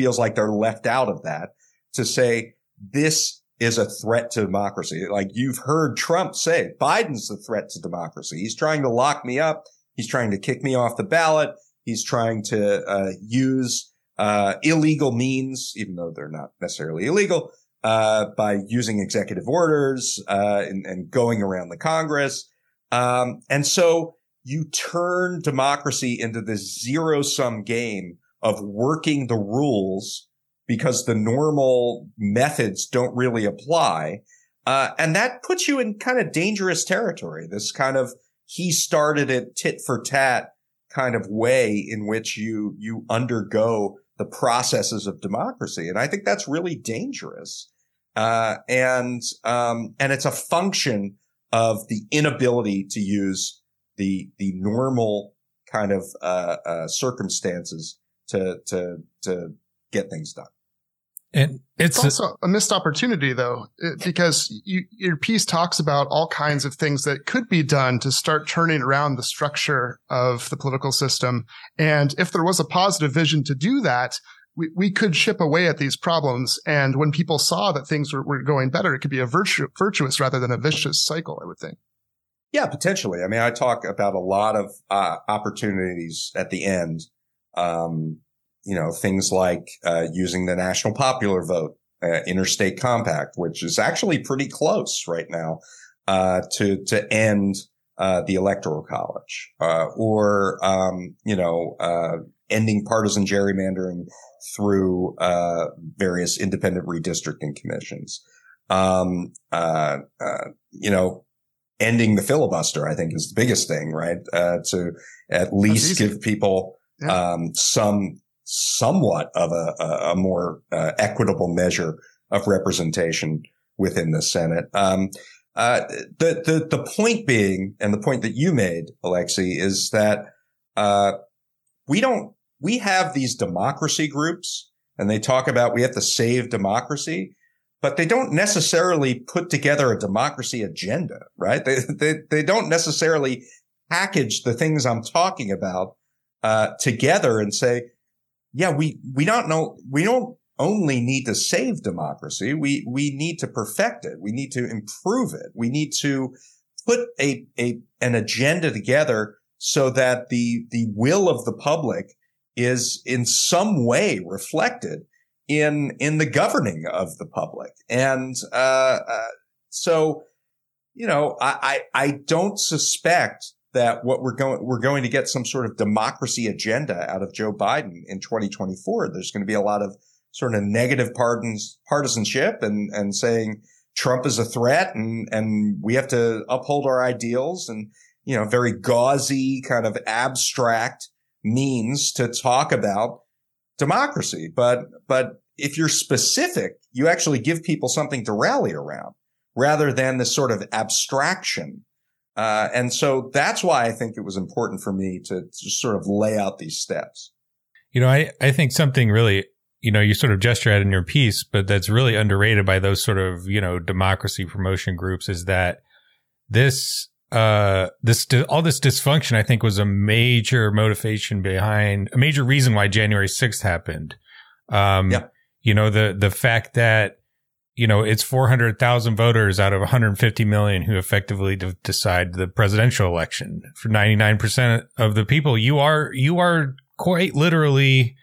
feels like they're left out of that to say this is a threat to democracy. Like you've heard Trump say, Biden's a threat to democracy. He's trying to lock me up. He's trying to kick me off the ballot. He's trying to uh, use uh, illegal means, even though they're not necessarily illegal, uh, by using executive orders uh, and, and, going around the Congress. Um, and so you turn democracy into this zero sum game of working the rules because the normal methods don't really apply. Uh, and that puts you in kind of dangerous territory. This kind of he started it tit for tat kind of way in which you you undergo the processes of democracy, and I think that's really dangerous. Uh, and um, and it's a function of the inability to use the the normal kind of uh, uh circumstances to to to get things done. And it's, it's also a, a, missed opportunity though, because you, your piece talks about all kinds of things that could be done to start turning around the structure of the political system. And if there was a positive vision to do that, we, we could chip away at these problems. And when people saw that things were, were going better, it could be a virtu- virtuous rather than a vicious cycle, I would think. Yeah, potentially. I mean, I talk about a lot of uh, opportunities at the end um, you know, things like uh, using the national popular vote, uh, interstate compact, which is actually pretty close right now uh, to to end uh, the electoral college, uh, or um, you know, uh, ending partisan gerrymandering through uh various independent redistricting commissions. Um, uh, you know, ending the filibuster, I think, is the biggest thing, right? to at least give people yeah. um, some somewhat of a, a, more uh, equitable measure of representation within the Senate. Um, uh, the, the, the point being, and the point that you made, Alexi, is that, uh, we don't, we have these democracy groups and they talk about we have to save democracy, but they don't necessarily put together a democracy agenda, right? They, they, they don't necessarily package the things I'm talking about, uh, together and say, yeah, we, we don't know, we don't only need to save democracy. We, we need to perfect it. We need to improve it. We need to put a, a, an agenda together so that the, the will of the public is in some way reflected in, in the governing of the public. And, uh, uh, so, you know, I, I, I don't suspect that what we're going, we're going to get some sort of democracy agenda out of Joe Biden in 2024. There's going to be a lot of sort of negative pardons, partisanship and, and saying Trump is a threat and, and we have to uphold our ideals and, you know, very gauzy kind of abstract means to talk about democracy. But, but if you're specific, you actually give people something to rally around rather than this sort of abstraction uh, and so that's why I think it was important for me to, to sort of lay out these steps. You know, I, I think something really, you know, you sort of gesture at in your piece, but that's really underrated by those sort of, you know, democracy promotion groups is that this, uh, this, all this dysfunction, I think was a major motivation behind, a major reason why January 6th happened. Um, yeah. you know, the, the fact that, you know, it's 400,000 voters out of 150 million who effectively de- decide the presidential election. For 99% of the people, you are, you are quite literally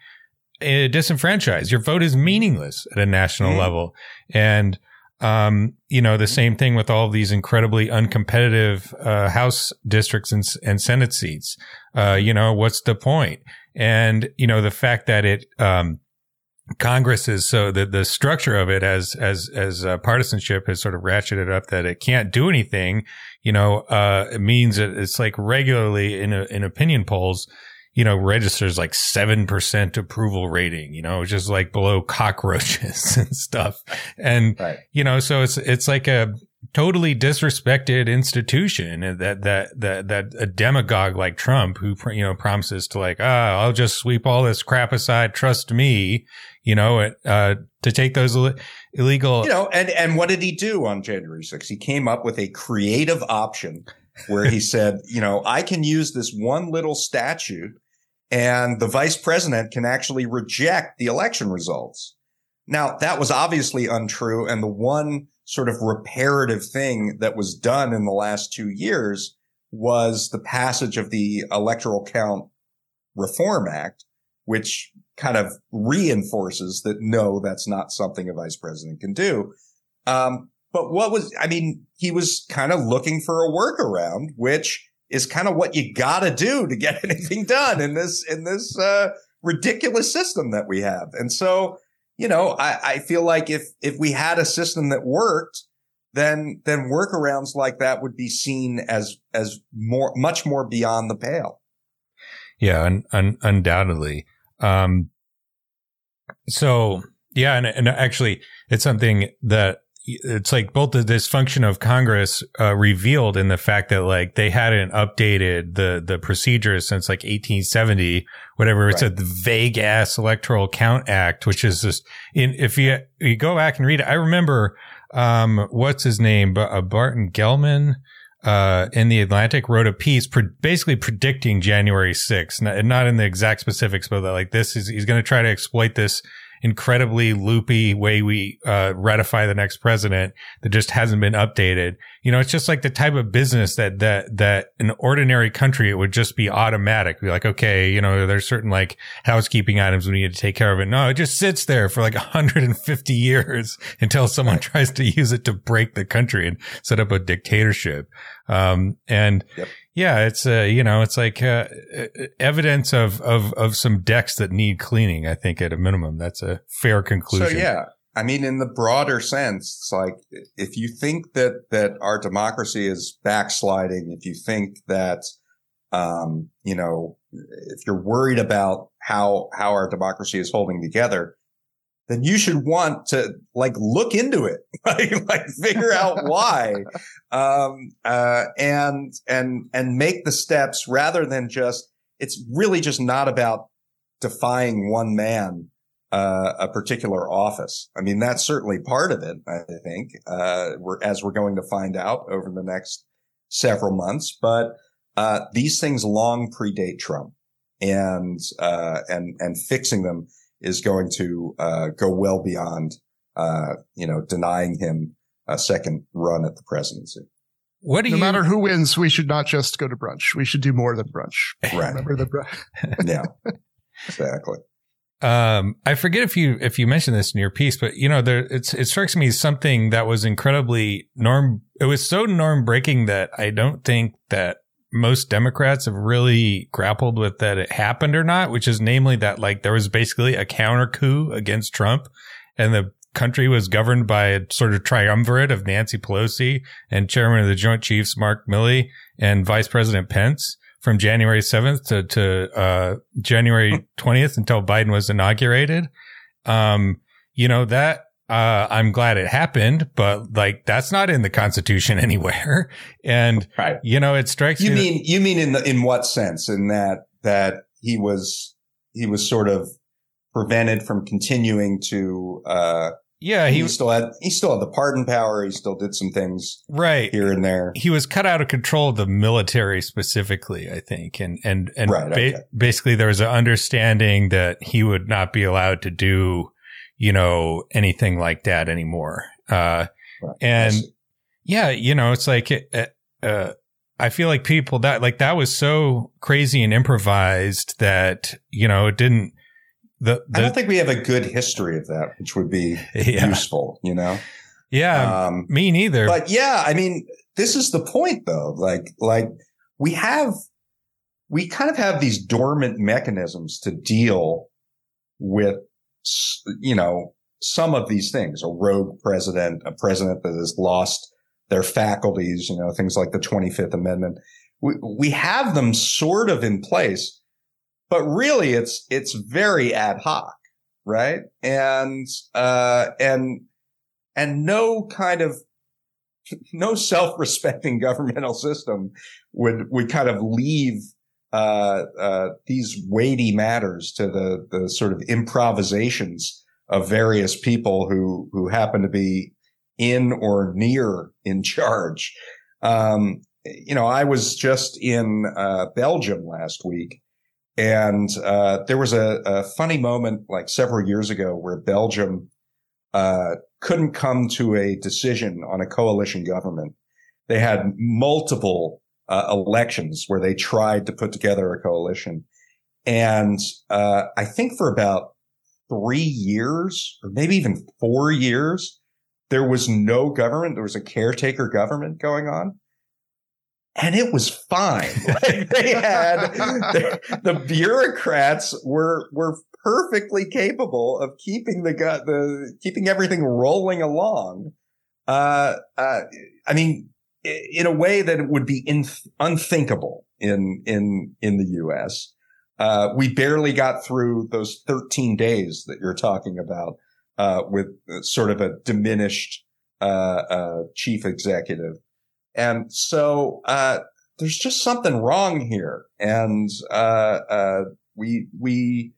uh, disenfranchised. Your vote is meaningless at a national Mhm. level. And, um, you know, the same thing with all of these incredibly uncompetitive, uh, House districts and, and Senate seats. Uh, you know, what's the point? And, you know, the fact that it, um, Congress is so the the structure of it as as as uh, partisanship has sort of ratcheted up that it can't do anything. You know, uh, it means that it's like regularly in a, in opinion polls, you know, registers like seven percent approval rating. You know, just like below [laughs] cockroaches and stuff. And Right. you know, so it's it's like a totally disrespected institution that that that that a demagogue like Trump who you know promises to like ah I'll just sweep all this crap aside trust me you know uh to take those Ill- illegal You know, and, and what did he do on January 6th? He came up with a creative option where he [laughs] said, you know, I can use this one little statute and the vice president can actually reject the election results. Now, that was obviously untrue. And the one sort of reparative thing that was done in the last two years was the passage of the Electoral Count Reform Act, which kind of reinforces that no, that's not something a vice president can do. Um, but what was, I mean, he was kind of looking for a workaround, which is kind of what you gotta do to get [laughs] anything done in this, in this, uh, ridiculous system that we have. And so, you know, I, I feel like if, if we had a system that worked, then, then workarounds like that would be seen as, as more, much more beyond the pale. Yeah, un- un- undoubtedly. Um, so yeah, and, and actually, it's something that it's like both the dysfunction of Congress uh, revealed in the fact that like they hadn't updated the the procedures since like 1870, whatever. It's a vague ass Electoral Count Act, which is just in if you you go back and read it. I remember um what's his name, but uh, Barton Gellman uh, in the Atlantic wrote a piece pre- basically predicting January 6th, not, not in the exact specifics, but like this is, he's going to try to exploit this incredibly loopy way we, uh, ratify the next president that just hasn't been updated. You know, it's just like the type of business that, that, that an ordinary country, it would just be automatic. Be like, okay, you know, there's certain like housekeeping items we need to take care of it. No, it just sits there for like [laughs] 150 years until someone [laughs] tries to use it to break the country and set up a dictatorship. Um, and Yep. Yeah, it's, uh, you know, it's like, uh, evidence of, of, of some decks that need cleaning. I think at a minimum, that's a fair conclusion. So yeah, I mean, in the broader sense, it's like if you think that that our democracy is backsliding, if you think that, um, you know, if you're worried about how how our democracy is holding together, then you should want to like look into it, [laughs] like, like figure out why, um, uh, and and and make the steps rather than just. It's really just not about defying one man uh, a particular office. I mean, that's certainly part of it. I think uh, we're as we're going to find out over the next several months. But uh, these things long predate Trump, and uh, and and fixing them is going to uh, go well beyond uh, you know denying him a second run at the presidency. What do No you, matter who wins, we should not just go to brunch. We should do more than brunch. Right? Remember the brunch. [laughs] yeah, exactly. Um, I forget if you if you mentioned this in your piece, but you know, there it's it strikes me as something that was incredibly norm. It was so norm breaking that I don't think that most Democrats have really grappled with that it happened or not. Which is namely that like there was basically a counter coup against Trump, and the country was governed by a sort of triumvirate of Nancy Pelosi and Chairman of the Joint Chiefs Mark Milley and Vice President Pence from January 7th to, to, uh, January 20th until Biden was inaugurated. Um, you know, that, uh, I'm glad it happened, but like that's not in the constitution [laughs] anywhere. And, Right. you know, it strikes You me. that- mean you mean in the, in what sense? In that that he was he was sort of prevented from continuing to uh yeah, he, he still had he still had the pardon power, he still did some things right. here and there. He was cut out of control of the military specifically, I think. And, and, and Right, ba- okay. basically there was an understanding that he would not be allowed to do, you know, anything like that anymore. Uh, Right. and yeah, you know, it's like, uh, uh, I feel like people that like that was so crazy and improvised that, you know, it didn't, the, the I don't think we have a good history of that, which would be [laughs] yeah. useful, you know? Yeah. Um, me neither. But yeah, I mean, this is the point though. Like, like we have, we kind of have these dormant mechanisms to deal with, you know, some of these things, a rogue president, a president that has lost their faculties, you know, things like the 25th Amendment. We, we have them sort of in place, but really it's, it's very ad hoc, right? And, uh, and, and no kind of, [laughs] no self-respecting governmental system would, would kind of leave, uh, uh, these weighty matters to the, the sort of improvisations of various people who, who happen to be in or near in charge. Um, you know, I was just in uh, Belgium last week, and uh, there was a, a, funny moment like several years ago where Belgium uh, couldn't come to a decision on a coalition government. They had multiple uh, elections where they tried to put together a coalition, and uh, I think for about three years or maybe even four years, there was no government. There was a caretaker government going on. And it was fine. [laughs] Like they had the, [laughs] the bureaucrats were were perfectly capable of keeping the the keeping everything rolling along. Uh, uh, I mean, in a way that it would be in, unthinkable in in in the U.S. Uh, we barely got through those 13 days that you're talking about uh, with sort of a diminished uh, uh chief executive. And so uh, there's just something wrong here, and uh, we we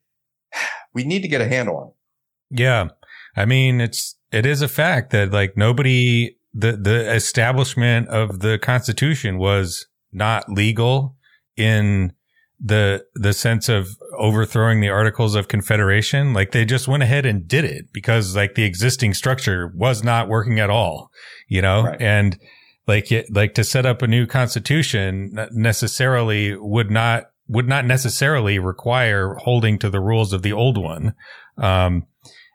we need to get a handle on. It. Yeah, I mean it's it is a fact that like nobody the the establishment of the Constitution was not legal in the the sense of overthrowing the articles of confederation. Like they just went ahead and did it because like the existing structure was not working at all you know? Right. and like it, like to set up a new constitution necessarily would not would not necessarily require holding to the rules of the old one. Um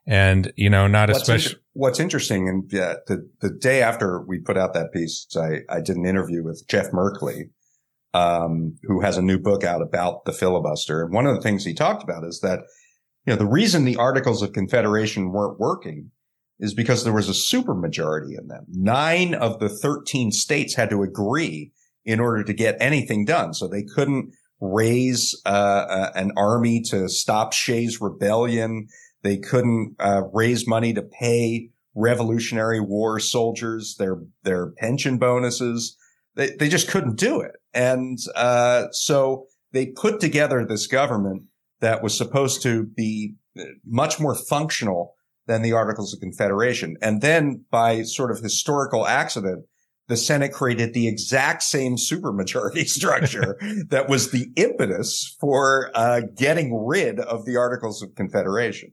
and you know not what's especially inter- what's interesting and yeah the the day after we put out that piece i i did an interview with jeff merkley um, who has a new book out about the filibuster. And one of the things he talked about is that, you know, the reason the Articles of Confederation weren't working is because there was a supermajority in them. Nine of the 13 states had to agree in order to get anything done. So they couldn't raise uh, uh, an army to stop Shays' rebellion. They couldn't uh, raise money to pay Revolutionary War soldiers their their pension bonuses. They they just couldn't do it. And uh, so they put together this government that was supposed to be much more functional than the Articles of Confederation. And then by sort of historical accident, the Senate created the exact same supermajority [laughs] structure [laughs] that was the impetus for uh, getting rid of the Articles of Confederation.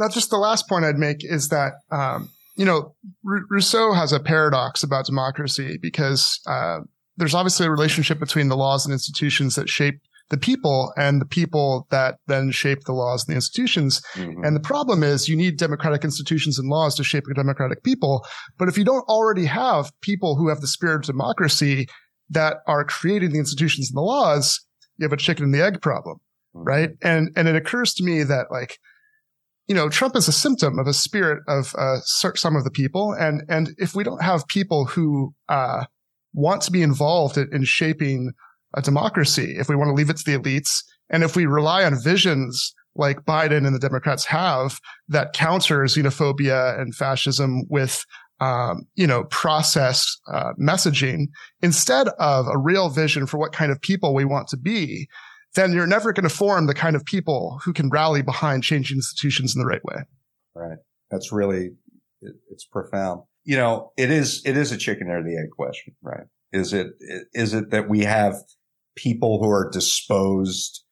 Now, just the last point I'd make is that, um, you know, R- Rousseau has a paradox about democracy because uh, there's obviously a relationship between the laws and institutions that shape the people and the people that then shape the laws and the institutions. Mm-hmm. And the problem is you need democratic institutions and laws to shape a democratic people. But if you don't already have people who have the spirit of democracy that are creating the institutions and the laws, you have a chicken and the egg problem. Mm-hmm. Right. And, and it occurs to me that like, you know, Trump is a symptom of a spirit of uh, some of the people. And, and if we don't have people who, uh, want to be involved in shaping a democracy, if we want to leave it to the elites, and if we rely on visions like Biden and the Democrats have that counter xenophobia and fascism with, um, you know, process uh, messaging instead of a real vision for what kind of people we want to be, then you're never going to form the kind of people who can rally behind changing institutions in the right way. Right. That's really, it's profound you know, it is, it is a chicken or the egg question, right? Is it, is it that we have people who are disposed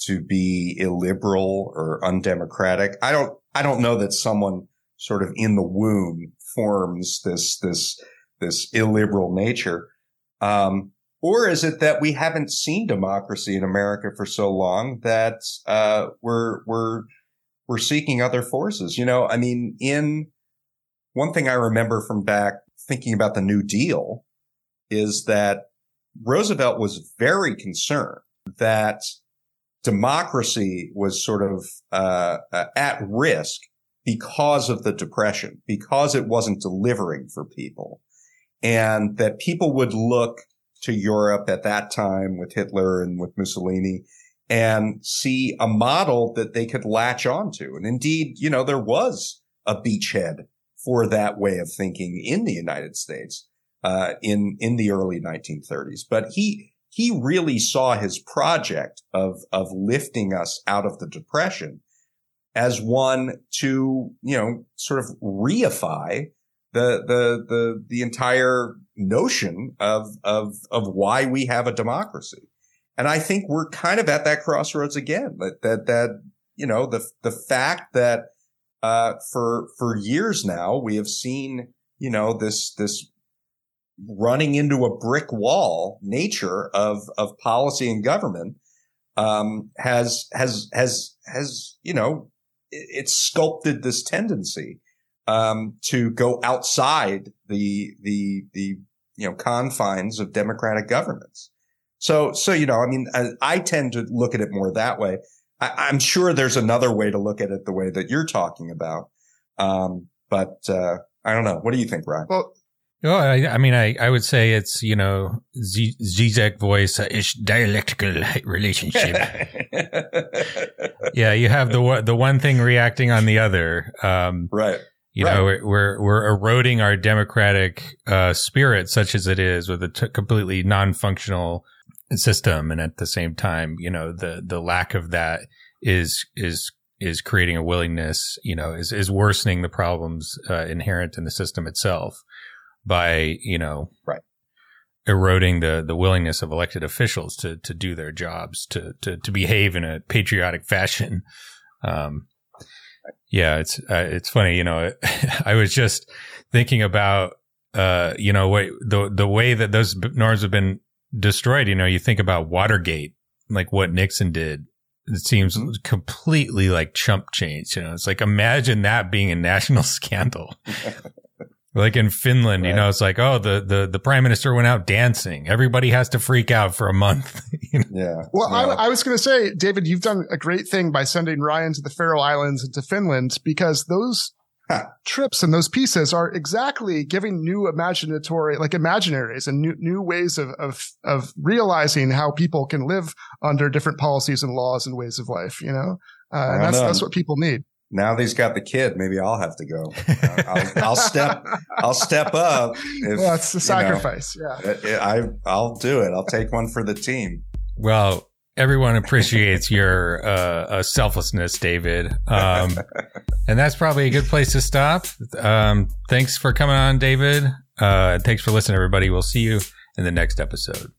to be illiberal or undemocratic? I don't, I don't know that someone sort of in the womb forms this, this, this illiberal nature. Um, or is it that we haven't seen democracy in America for so long that, uh, we're, we're, were seeking other forces. You know, I mean, in one thing I remember from back thinking about the New Deal is that Roosevelt was very concerned that democracy was sort of uh, at risk because of the depression, because it wasn't delivering for people, and that people would look to Europe at that time with Hitler and with Mussolini and see a model that they could latch onto. And indeed, you know, there was a beachhead for that way of thinking in the United States uh, in in the early 1930s. But he he really saw his project of of lifting us out of the depression as one to you know sort of reify the the the the entire notion of of of why we have a democracy. And I think we're kind of at that crossroads again. That that that you know the the fact that uh, for for years now we have seen you know this this running into a brick wall nature of of policy and government um, has has has has you know it, it's sculpted this tendency um, to go outside the the the you know confines of democratic governments. So so you know I mean I, I tend to look at it more that way. I, am sure there's another way to look at it the way that you're talking about. Um, but uh, I don't know. What do you think, Ryan? Well, Oh, I, I, mean, I, I would say it's, you know, Z- Zizek voice uh, is dialectical relationship. [laughs] yeah. You have the, the one thing reacting on the other. Um, right. You right. know, we're, we're, we're eroding our democratic, uh, spirit, such as it is with a t- completely non-functional system. And at the same time, you know, the, the lack of that is, is, is creating a willingness, you know, is, is worsening the problems, uh, inherent in the system itself by, you know, right. eroding the, the willingness of elected officials to, to do their jobs, to, to, to behave in a patriotic fashion. Um, yeah, it's, uh, it's funny, you know, [laughs] I was just thinking about, uh, you know, what the, the way that those norms have been destroyed, you know, you think about Watergate, like what Nixon did. It seems mm-hmm. completely like chump change. You know, it's like imagine that being a national [laughs] scandal. [laughs] Like in Finland, right. you know, it's like, oh, the, the, the prime minister went out dancing. Everybody has to freak out for a month. [laughs] you know? Yeah. Well, yeah. I, I, was going to say, David, you've done a great thing by sending Ryan to the Faroe Islands and to Finland because those huh. trips and those pieces are exactly giving new imaginatory, like imaginaries and new, new ways of, of, of realizing how people can live under different policies and laws and ways of life, you know? Uh, and that's, know. that's what people need now that he's got the kid, maybe I'll have to go. [laughs] I'll, I'll step, I'll step up. If, well, it's the sacrifice. Know, yeah, I, I'll do it. I'll take one for the team. Well, everyone appreciates your uh, uh, selflessness, David, um, [laughs] and that's probably a good place to stop. Um, thanks for coming on, David. Uh, thanks for listening, everybody. We'll see you in the next episode.